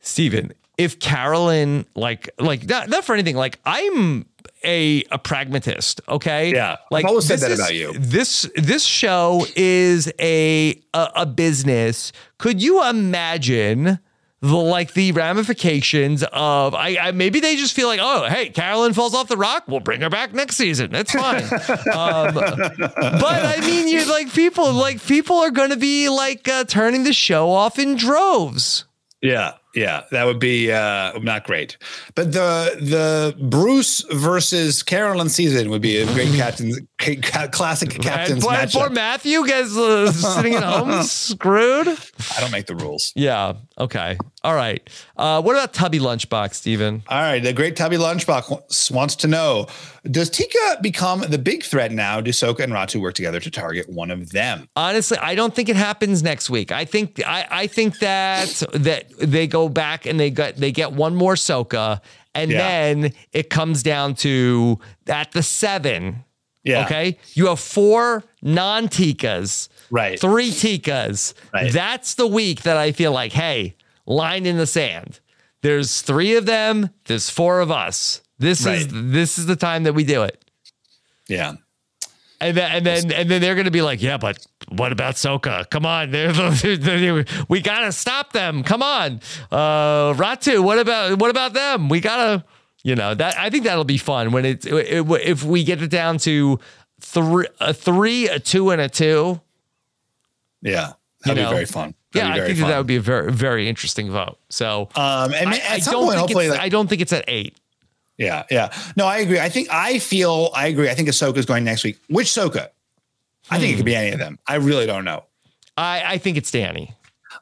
Stephen, if Carolyn, like, like not, not for anything, like I'm a a pragmatist, okay? Yeah, Like I've always said this that is- about you. This this show is a a, a business. Could you imagine? The like the ramifications of I, I maybe they just feel like oh hey Carolyn falls off the rock we'll bring her back next season that's fine um, but I mean you like people like people are going to be like uh, turning the show off in droves Yeah, yeah, that would be uh, not great. But the the Bruce versus Carolyn season would be a great captain, ca- classic captain's and poor, matchup. poor Matthew gets uh, sitting at home screwed. I don't make the rules. Yeah. Okay. All right. Uh, what about Tubby Lunchbox, Stephen? All right, the great Tubby Lunchbox wants- wants to know: Does Tika become the big threat now? Do Soka and Ratu work together to target one of them? Honestly, I don't think it happens next week. I think I, I think that that they go back and they get they get one more Soka, and Yeah. then it comes down to at the seven. Yeah. Okay. You have four non Tikas. Right. Three Tikas. Right. That's the week that I feel like, hey, line in the sand. There's three of them. There's four of us. This is this is the time that we do it. Yeah. And then and then and then they're gonna be like, yeah, but what about Soka? Come on, they're, they're- we gotta stop them. Come on, uh, Ratu. What about what about them? We gotta, you know, that I think that'll be fun when it's it, if we get it down to three, a three, a two, and a two. Yeah. That'd know? be very fun. Yeah, That'd I think that, fun. that would be a very very interesting vote. So Um, and I, at I some don't point, think hopefully, it's, like, I don't think it's at eight. Yeah, yeah. No, I agree. I think I feel I agree. I think a Soka's going next week. Which Soka? I think it could be any of them. I really don't know. I I think it's Danny.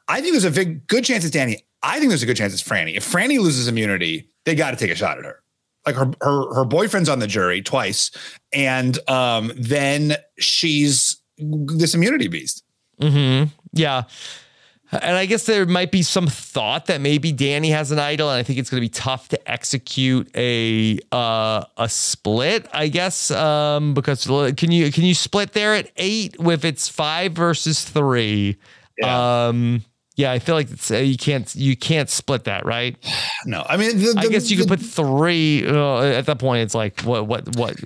I think there's a big good chance it's Danny. I think there's a good chance it's Franny. If Franny loses immunity, they got to take a shot at her. Like her her her boyfriend's on the jury twice, and um, then she's this immunity beast. Mm-hmm. Yeah. And I guess there might be some thought that maybe Danny has an idol, and I think it's going to be tough to execute a uh, a split. I guess um, because can you can you split there at eight if it's five versus three? Yeah. Um, yeah, I feel like it's, uh, you can't you can't split that, right? No, I mean, the, I guess you could put three uh, at that point. It's like what what what?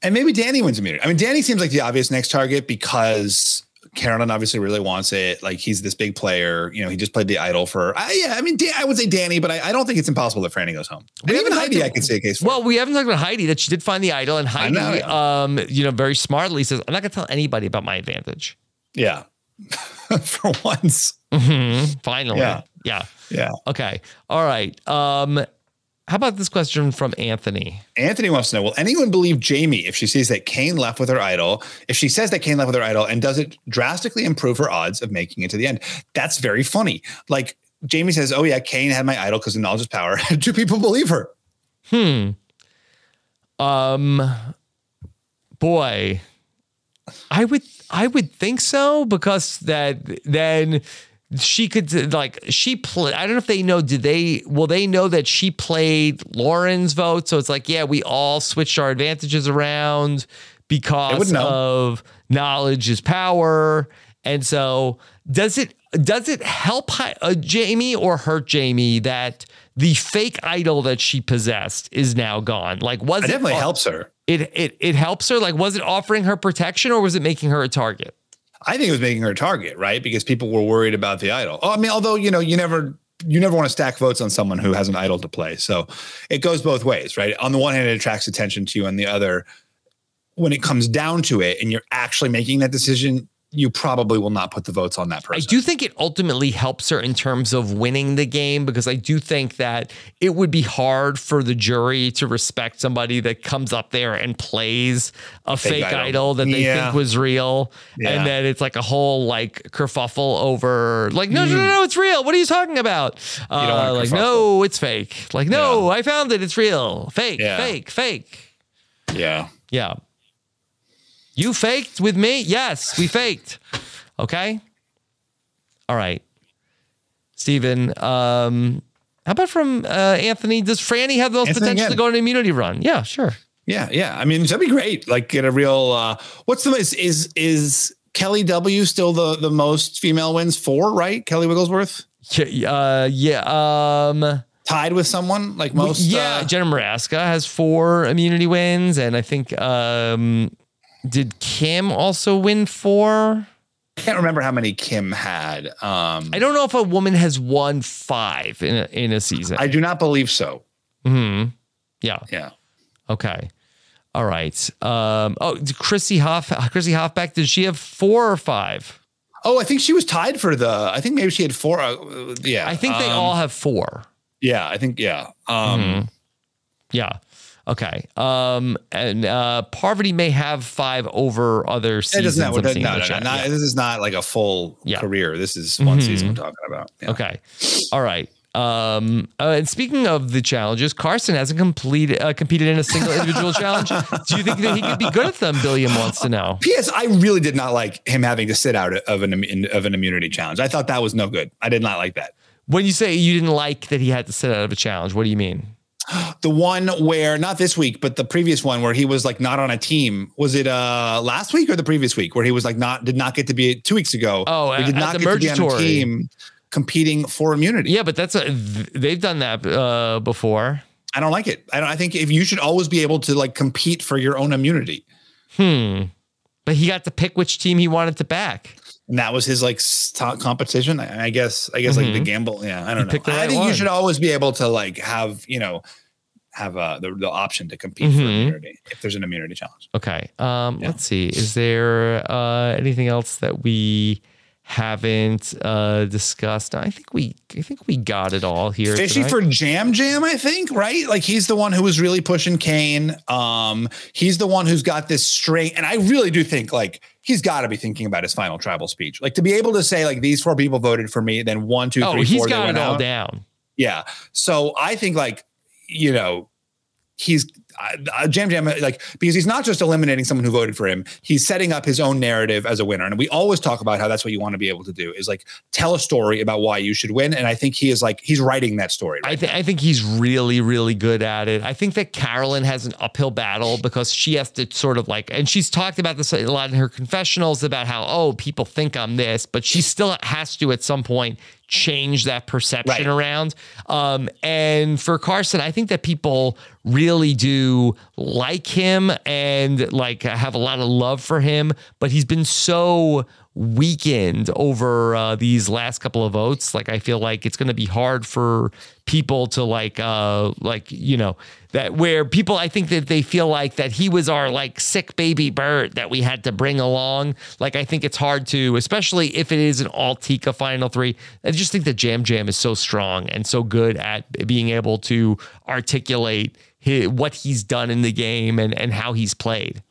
and maybe Danny wins immunity. I mean, Danny seems like the obvious next target because Carolyn obviously really wants it. Like he's this big player. You know, he just played the idol for. I yeah, I mean, Dan, I would say Danny, but I, I don't think it's impossible that Franny goes home. And even Heidi, talked I could see a case for. Well, we haven't talked about Heidi that she did find the idol, and Heidi, know, yeah. um, you know, very smartly says, "I'm not going to tell anybody about my advantage." yeah, for once. Mhm, Finally. Yeah. Yeah. Yeah. Okay. All right. Um, how about this question from Anthony? Anthony wants to know: Will anyone believe Jamie if she sees that Kane left with her idol? If she says that Kane left with her idol, and does it drastically improve her odds of making it to the end? That's very funny. Like Jamie says, "Oh yeah, Kane had my idol because of knowledge is power." Do people believe her? Hmm. Um, boy, I would I would think so because that then she could like she play. I don't know if they know. Did they? Will they know that she played Lauren's vote? So it's like, yeah, we all switched our advantages around because of knowledge is power. And so, does it does it help uh, Jamie or hurt Jamie that the fake idol that she possessed is now gone? Like, was It it definitely helps her. It it it helps her. Like, was it offering her protection or was it making her a target? I think it was making her a target, right? Because people were worried about the idol. Oh, I mean, although you know, you never you never want to stack votes on someone who has an idol to play. So it goes both ways, right? On the one hand, it attracts attention to you, on the other, when it comes down to it, and you're actually making that decision, you probably will not put the votes on that person. I do think it ultimately helps her in terms of winning the game because I do think that it would be hard for the jury to respect somebody that comes up there and plays a fake, idol. idol. that they Yeah. think was real. Yeah. And then it's like a whole like kerfuffle over like, no, no, no, no, it's real. What are you talking about? Uh, like, kerfuffle. no, it's fake. Like, no, I found it. It's real. Fake, Yeah. fake, fake. yeah. Yeah. You faked with me? Yes, we faked. Okay. All right. Stephen, um, how about from uh, Anthony? Does Franny have those Anthony potential to go on an immunity run? Yeah, sure. Yeah, yeah. I mean, that'd be great. Like, get a real. uh What's the is is is Kelly W still the the most female wins for right? Kelly Wigglesworth Yeah, Uh, yeah. Um, tied with someone like most. yeah. uh, Jenna Morasca has four immunity wins, and I think um, did Kim also win four? I can't remember how many Kim had. Um, I don't know if a woman has won five in a, in a season. I do not believe so. hmm Yeah. Yeah. Okay. All right. Um, oh, Chrissy Hoff, Chrissy Hofbeck, did she have four or five? Oh, I think she was tied for the. I think maybe she had four. Uh, yeah. I think they um, all have four. Yeah, I think yeah. Um, Mhm. Yeah. Okay. Um, and uh, Parvati may have five over other It seasons. doesn't. I'm No, no, no, not- Yeah. This is not like a full Yeah. career. This is one Mhm. season we're talking about. Yeah. Okay. All right. Um, uh, and speaking of the challenges, Carson hasn't completed uh, competed in a single individual challenge. Do you think that he could be good at them? Billiam wants to know. P.S. I really did not like him having to sit out of an of an immunity challenge. I thought that was no good. I did not like that. When you say you didn't like that he had to sit out of a challenge, what do you mean? The one where not this week, but the previous one where he was like not on a team. Was it uh last week or the previous week where he was like not did not get to be two weeks ago? Oh, he did not the get to be on a team competing for immunity. Yeah, but that's a, they've done that uh, before. I don't like it. I don't. I think if you should always be able to like compete for your own immunity, Hmm. But he got to pick which team he wanted to back. And that was his like top competition. I, I guess. I guess like the Mhm. gamble. Yeah, I don't know. I right think one. you should always be able to like have you know have uh, the the option to compete for Mhm. immunity if there's an immunity challenge. Okay. Um, Yeah. Let's see. Is there uh, anything else that we haven't uh, discussed? I think we. I think we got it all here. Fishy tonight. for Yam Yam, I think, right? Like he's the one who was really pushing Kane. Um, he's the one who's got this straight, and I really do think like he's got to be thinking about his final tribal speech. Like to be able to say like these four people voted for me, then one, two, Oh, three, he's four, got it all out. down. Yeah. So I think like, you know, he's uh, Yam Yam like because he's not just eliminating someone who voted for him. He's setting up his own narrative as a winner, and we always talk about how that's what you want to be able to do is like tell a story about why you should win. And I think he is like he's writing that story. I, Right? th- I think he's really, really good at it. I think that Carolyn has an uphill battle because she has to sort of like, and she's talked about this a lot in her confessionals about how, oh, people think I'm this, but she still has to at some point change that perception Right. around. Um, and for Carson, I think that people really do like him and like have a lot of love for him, but he's been so weakened over uh, these last couple of votes. Like I feel like it's going to be hard for people to like uh like you know that where people I think that they feel like that he was our like sick baby bird that we had to bring along. Like I think it's hard to, especially if it is an all Tika final three. I just think that Yam Yam is so strong and so good at being able to articulate his, what he's done in the game and and how he's played.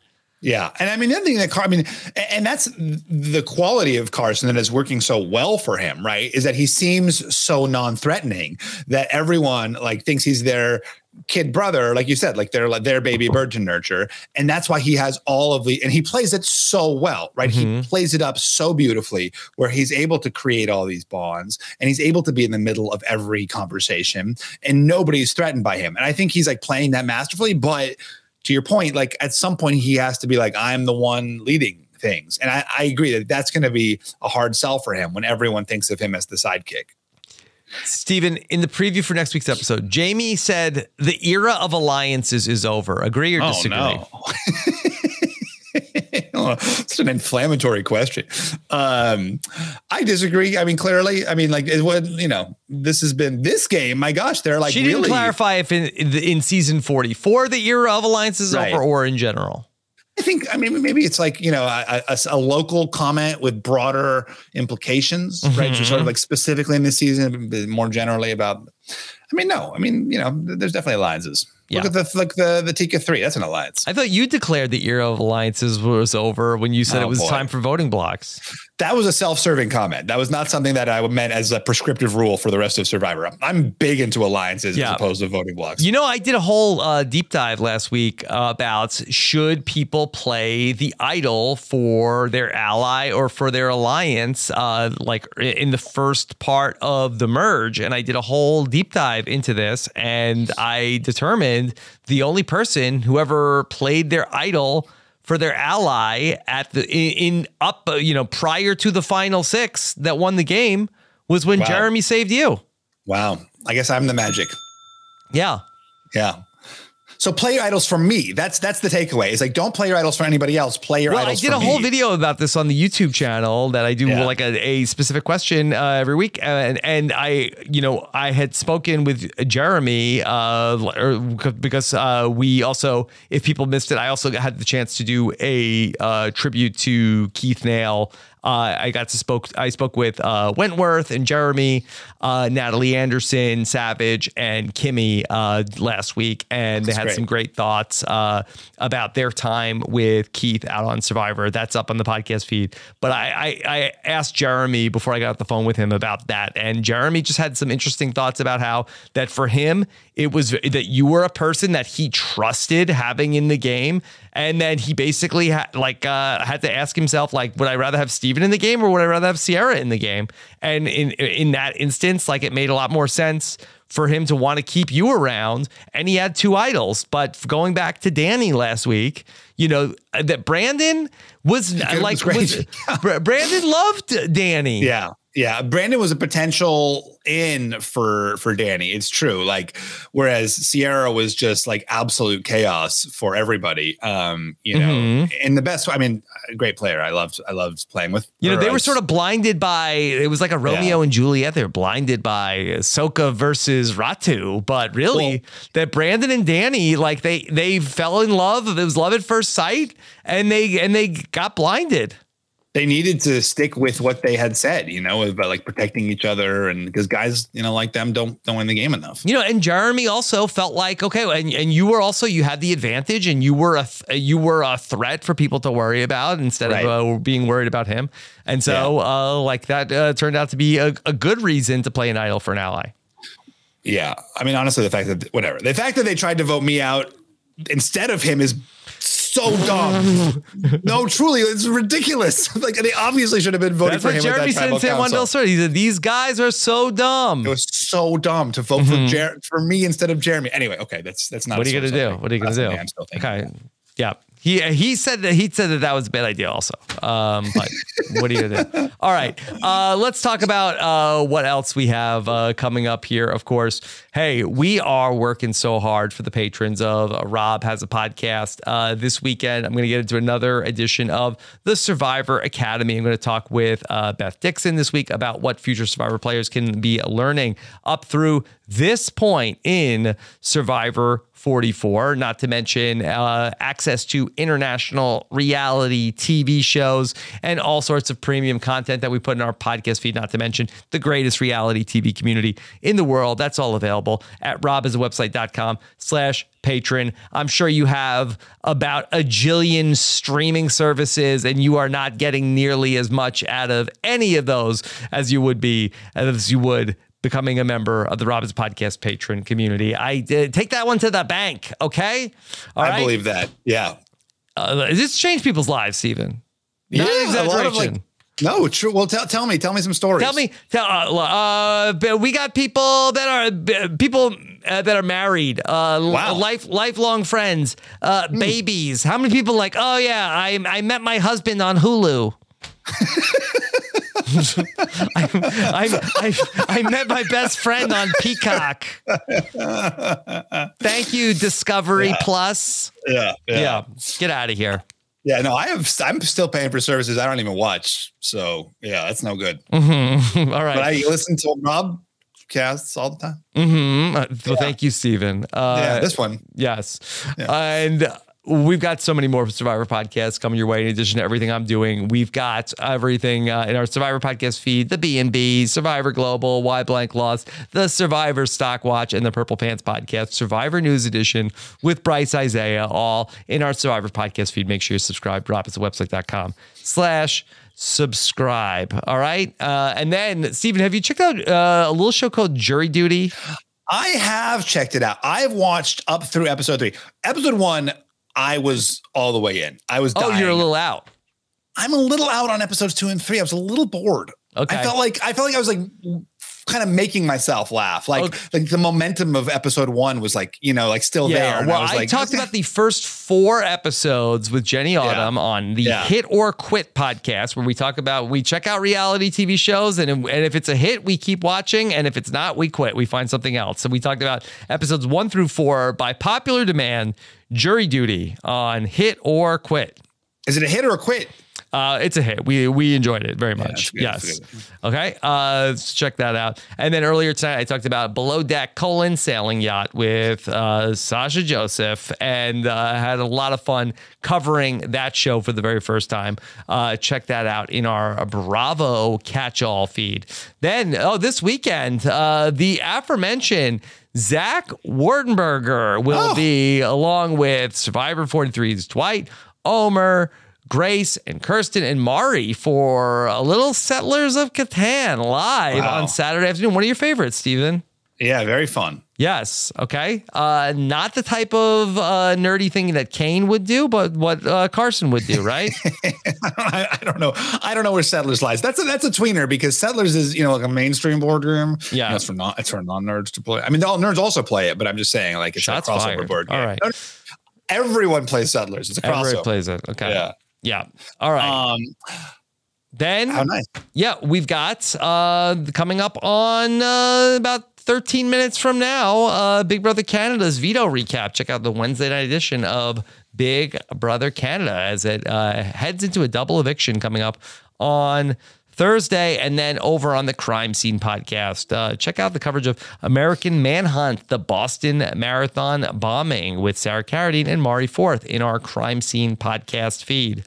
Yeah, and I mean the other thing that Car- I mean, and that's the quality of Carson that is working so well for him, right? Is that he seems so non-threatening that everyone like thinks he's their kid brother, like you said, like they're like their baby bird to nurture. And that's why he has all of the and he plays it so well, right? Mhm. He plays it up so beautifully where he's able to create all these bonds and he's able to be in the middle of every conversation and nobody's threatened by him. And I think he's like playing that masterfully, but to your point, like at some point he has to be like, I'm the one leading things. And I, I agree that that's going to be a hard sell for him when everyone thinks of him as the sidekick. Stephen, in the preview for next week's episode, Jamie said the era of alliances is over. Agree or oh, disagree? Oh, it's an inflammatory question. Um, I disagree. I mean, clearly, I mean, like it would, you know, this has been this game. My gosh, they're like she didn't really. clarify if in, in, season 44 the era of alliances is Right. over or in general. I think. I mean, maybe it's like you know a, a- a local comment with broader implications, right? So Mhm. sort of like specifically in this season, but more generally about. I mean, no. I mean, you know, there's definitely alliances. Yeah. Look at the like the the Tika three. That's an alliance. I thought you declared the era of alliances was over when you said Oh, it was boy. time for voting blocks. That was a self-serving comment. That was not something that I meant as a prescriptive rule for the rest of Survivor. I'm big into alliances Yeah. as opposed to voting blocks. You know, I did a whole uh, deep dive last week uh, about should people play the idol for their ally or for their alliance, uh, like in the first part of the merge. And I did a whole deep dive into this, and I determined the only person who ever played their idol for their ally at the in, in up, uh, you know, prior to the final six that won the game was when Wow. Jeremy saved you. Wow. I guess I'm the magic. Yeah. Yeah. So play your idols for me. That's that's the takeaway. It's like don't play your idols for anybody else. Play your idols. Well, I did a whole video about this on the YouTube channel that I do Yeah. like a, a specific question uh, every week, and and I you know I had spoken with Jeremy uh, because uh, we also if people missed it, I also had the chance to do a uh, tribute to Keith Nale. Uh, I got to spoke. I spoke with uh, Wentworth and Jeremy, uh, Natalie Anderson, Savage, and Kimmy uh, last week, and they had great. some great thoughts uh, about their time with Keith out on Survivor. That's up on the podcast feed. But I, I, I asked Jeremy before I got off the phone with him about that, and Jeremy just had some interesting thoughts about how that for him it was that you were a person that he trusted having in the game, and then he basically had like uh, had to ask himself like, would I rather have Stephen in the game or would I rather have Ciera in the game? And in in that instance, like it made a lot more sense for him to want to keep you around and he had two idols but going back to danny last week you know that brandon was like was, brandon loved danny Yeah. Yeah. Brandon was a potential in for for Danny. It's true. Like whereas Ciera was just like absolute chaos for everybody. Um, you know, Mhm. in the best I mean, great player. I loved I loved playing with. you know they were sort of blinded by it was like a romeo and juliet they were blinded by soka versus ratu but really Well- that brandon and danny like they they fell in love it was love at first sight and they and they got blinded they needed to stick with what they had said, you know, about like protecting each other and because guys, you know, like them don't don't win the game enough. You know, and Jeremy also felt like okay, and, and you were also you had the advantage, and you were a th- you were a threat for people to worry about instead Right. of uh, being worried about him, and so uh, like that uh, turned out to be a, a good reason to play an idol for an ally. Yeah. I mean, honestly, the fact that whatever the fact that they tried to vote me out instead of him is so dumb. no, truly, it's ridiculous. like they obviously should have been voting That's for him. Jeremy at that said in San Juan council. del He said these guys are so dumb. It was so dumb to vote for Jer- for me instead of Jeremy. Anyway, okay, that's that's not. Mm-hmm. What are you gonna do? What are you gonna do? night, I'm still Okay, yeah. He he said that he said that that was a bad idea also. Um, but what are you do? All right, uh, let's talk about uh, what else we have uh, coming up here. Of course, hey, we are working so hard for the patrons of uh, Rob has a podcast uh, this weekend. I'm going to get into another edition of the Survivor Academy. I'm going to talk with uh, Beth Dixon this week about what future Survivor players can be learning up through this point in Survivor 44, not to mention uh, access to international reality TV shows and all sorts of premium content that we put in our podcast feed, not to mention the greatest reality TV community in the world. That's all available at robhasawebsite.com slash patron. I'm sure you have about a jillion streaming services and you are not getting nearly as much out of any of those as you would be as you would becoming a member of the Robbins Podcast patron community. I did take that one to the bank. Okay. All I right? believe that. Yeah. Uh, this changed people's lives, Stephen. Not Yeah, a lot exaggeration. of, like, No, true. Well, tell tell me, tell me some stories. Tell me, tell, uh, uh, we got people that are people uh, that are married, uh, Wow. life lifelong friends, uh, babies. How many people like? Oh yeah, I I met my husband on Hulu. I, I, I, I met my best friend on Peacock. Thank you, Discovery Plus. Yeah, Yeah, get out of here. Yeah, no, I have. I'm still paying for services I don't even watch. So yeah, that's no good. Mhm. All right. But I listen to Rob casts all the time. hmm well, thank you, Stephen. Uh, yeah, this one. Yes. Yeah. And we've got so many more Survivor podcasts coming your way. In addition to everything I'm doing, we've got everything uh, in our Survivor podcast feed: the B and B, Survivor Global, Why Blank Lost, the Survivor Stock Watch, and the Purple Pants podcast, Survivor News Edition with Bryce Isaiah, all in our Survivor podcast feed. Make sure you subscribe. Drop it to website.com slash subscribe. All right. Uh, and then, Stephen, have you checked out uh, a little show called Jury Duty? I have checked it out. I've watched up through episode three. Episode one, I was all the way in. I was. Oh, you're a little out. I'm a little out on episodes two and three. I was a little bored. Okay. I felt like I felt like I was like kind of making myself laugh. Like Okay. like the momentum of episode one was like you know like still there. Well, I, was like, talked about the first four episodes with Jenny Autumn on the Yeah. Hit or Quit podcast, where we talk about we check out reality TV shows, and and if it's a hit, we keep watching, and if it's not, we quit. We find something else. So we talked about episodes one through four by popular demand. Jury duty on Hit or Quit. Is it a hit or a quit? Uh, it's a hit. We we enjoyed it very much. good, yes. Okay. Uh, let's check that out. And then earlier tonight, I talked about Below Deck colon sailing yacht with uh, Sasha Joseph, and uh, had a lot of fun covering that show for the very first time. Uh, check that out in our Bravo Catch All feed. Then, oh, this weekend, uh, the aforementioned. Zach Wurtenberger will Oh. be along with Survivor 43's Dwight, Omar, Grace and Kirsten and Mari for a little Settlers of Catan live Wow. on Saturday afternoon. One of your favorites, Stephen. Yeah, very fun. Yes. Okay. Uh, not the type of uh, nerdy thing that Kane would do, but what uh, Carson would do, right? I, I don't know. I don't know where Settlers lies. That's a that's a tweener because Settlers is you know like a mainstream boardroom. Yeah. You know, it's for non it's for non nerds to play. I mean, all nerds also play it, but I'm just saying like it's Shots a crossover fired. board. All game. right. No, Everyone plays Settlers. It's a crossover. plays it. Okay. Yeah. Yeah. All right. Um. then nice. Yeah, we've got uh, coming up on uh, about 13 minutes from now, uh, Big Brother Canada's veto recap. Check out the Wednesday night edition of Big Brother Canada as it uh, heads into a double eviction coming up on Thursday, and then over on the Crime Scene podcast. Uh, check out the coverage of American Manhunt, the Boston Marathon bombing with Sarah Carradine and Mari Forth in our Crime Scene podcast feed.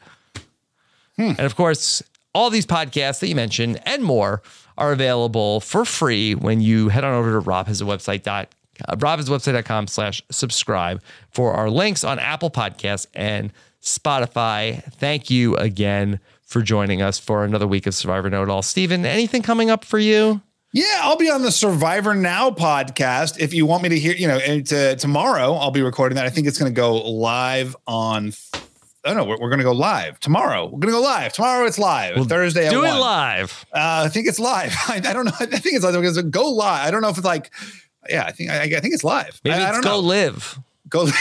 And of course, all these podcasts that you mentioned and more are available for free when you head on over to robhasawebsite dot uh, robhasawebsite.com slash subscribe for our links on Apple Podcasts and Spotify. Thank you again for joining us for another week of Survivor Know It All. Stephen, anything coming up for you? Yeah, I'll be on the Survivor Now podcast. If you want me to hear, you know, to, tomorrow I'll be recording that. I think it's going to go live on. I don't know. We're, we're going to go live tomorrow. We're going to go live tomorrow. It's live. Thursday. at Do it 1. live. Uh, I think it's live. I, I don't know. I think it's live because go live. I don't know if it's like. Yeah, I think I, I think it's live. Maybe I, it's don't know Go know. Live. Go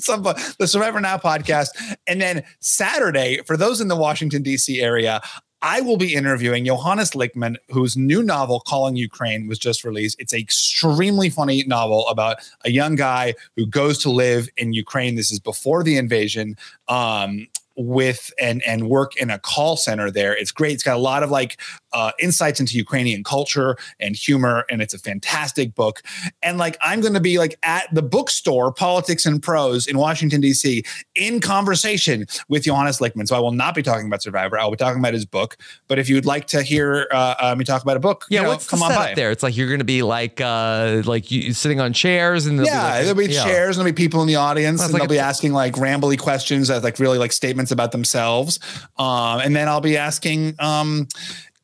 some the Survivor Now podcast. And then Saturday, for those in the Washington, D.C. area, I will be interviewing Johannes Lichtman, whose new novel, Calling Ukraine, was just released. It's an extremely funny novel about a young guy who goes to live in Ukraine. This is before the invasion. Um, with and and work in a call center there. It's great. It's got a lot of like uh, insights into Ukrainian culture and humor, and it's a fantastic book. And like I'm going to be like at the bookstore, Politics and Prose in Washington D.C. in conversation with Johannes Lichtman. So I will not be talking about Survivor. I'll be talking about his book. But if you'd like to hear uh, uh, me talk about a book, Yeah, you know, what's come the on by. there? It's like you're going to be like uh like you sitting on chairs and there'll Yeah, be like, there'll be chairs and there'll be people in the audience, Sounds and like they'll be asking like rambly questions that like really like statements about themselves. Um, and then I'll be asking um,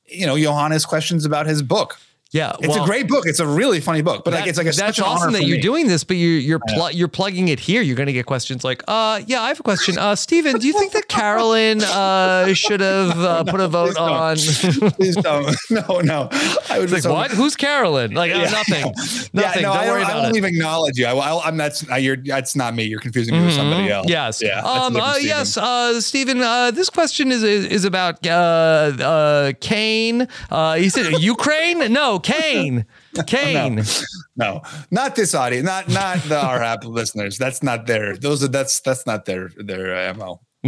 you know, Johannes questions about his book. Yeah, It's well, a great book. It's a really funny book, but like it's like a that's awesome that you're me. doing this, but you're you're pl- you're plugging it here. You're going to get questions like, uh, yeah, I have a question. Uh, Stephen, do you think that Carolyn uh should have uh, put a vote on? Please don't. No, no. I would like so- what? Who's Carolyn? Like oh, Yeah. nothing, Yeah, nothing. no, don't I, worry don't, I won't it. even acknowledge you. I, I, I'm that's uh, you're that's not me. You're confusing me with somebody else. Yes. Yeah. Um. Uh, Stephen. yes. Uh, Stephen. Uh, this question is is, is about uh, uh, Kane. Uh, he said Ukraine. No, Kane. Kane. No, not this audience. Not not the our app listeners. That's not their. Those are that's that's not their their uh, mo.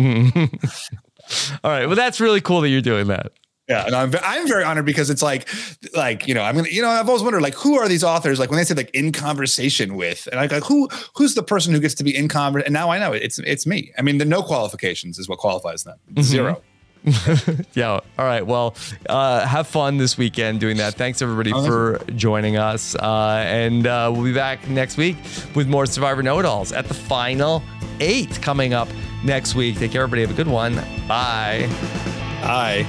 All right. Well, that's really cool that you're doing that. Yeah, and I'm I'm very honored because it's like like you know I'm gonna you know I've always wondered like who are these authors like when they say like in conversation with and like, like who who's the person who gets to be in conversation and now I know it. it's it's me. I mean the no qualifications is what qualifies them Mm-hmm. zero. Yeah. All right. Well, uh, have fun this weekend doing that. Thanks everybody for joining us, uh, and uh, we'll be back next week with more Survivor Know It Alls at the final eight coming up next week. Take care, everybody. Have a good one. Bye. Aye.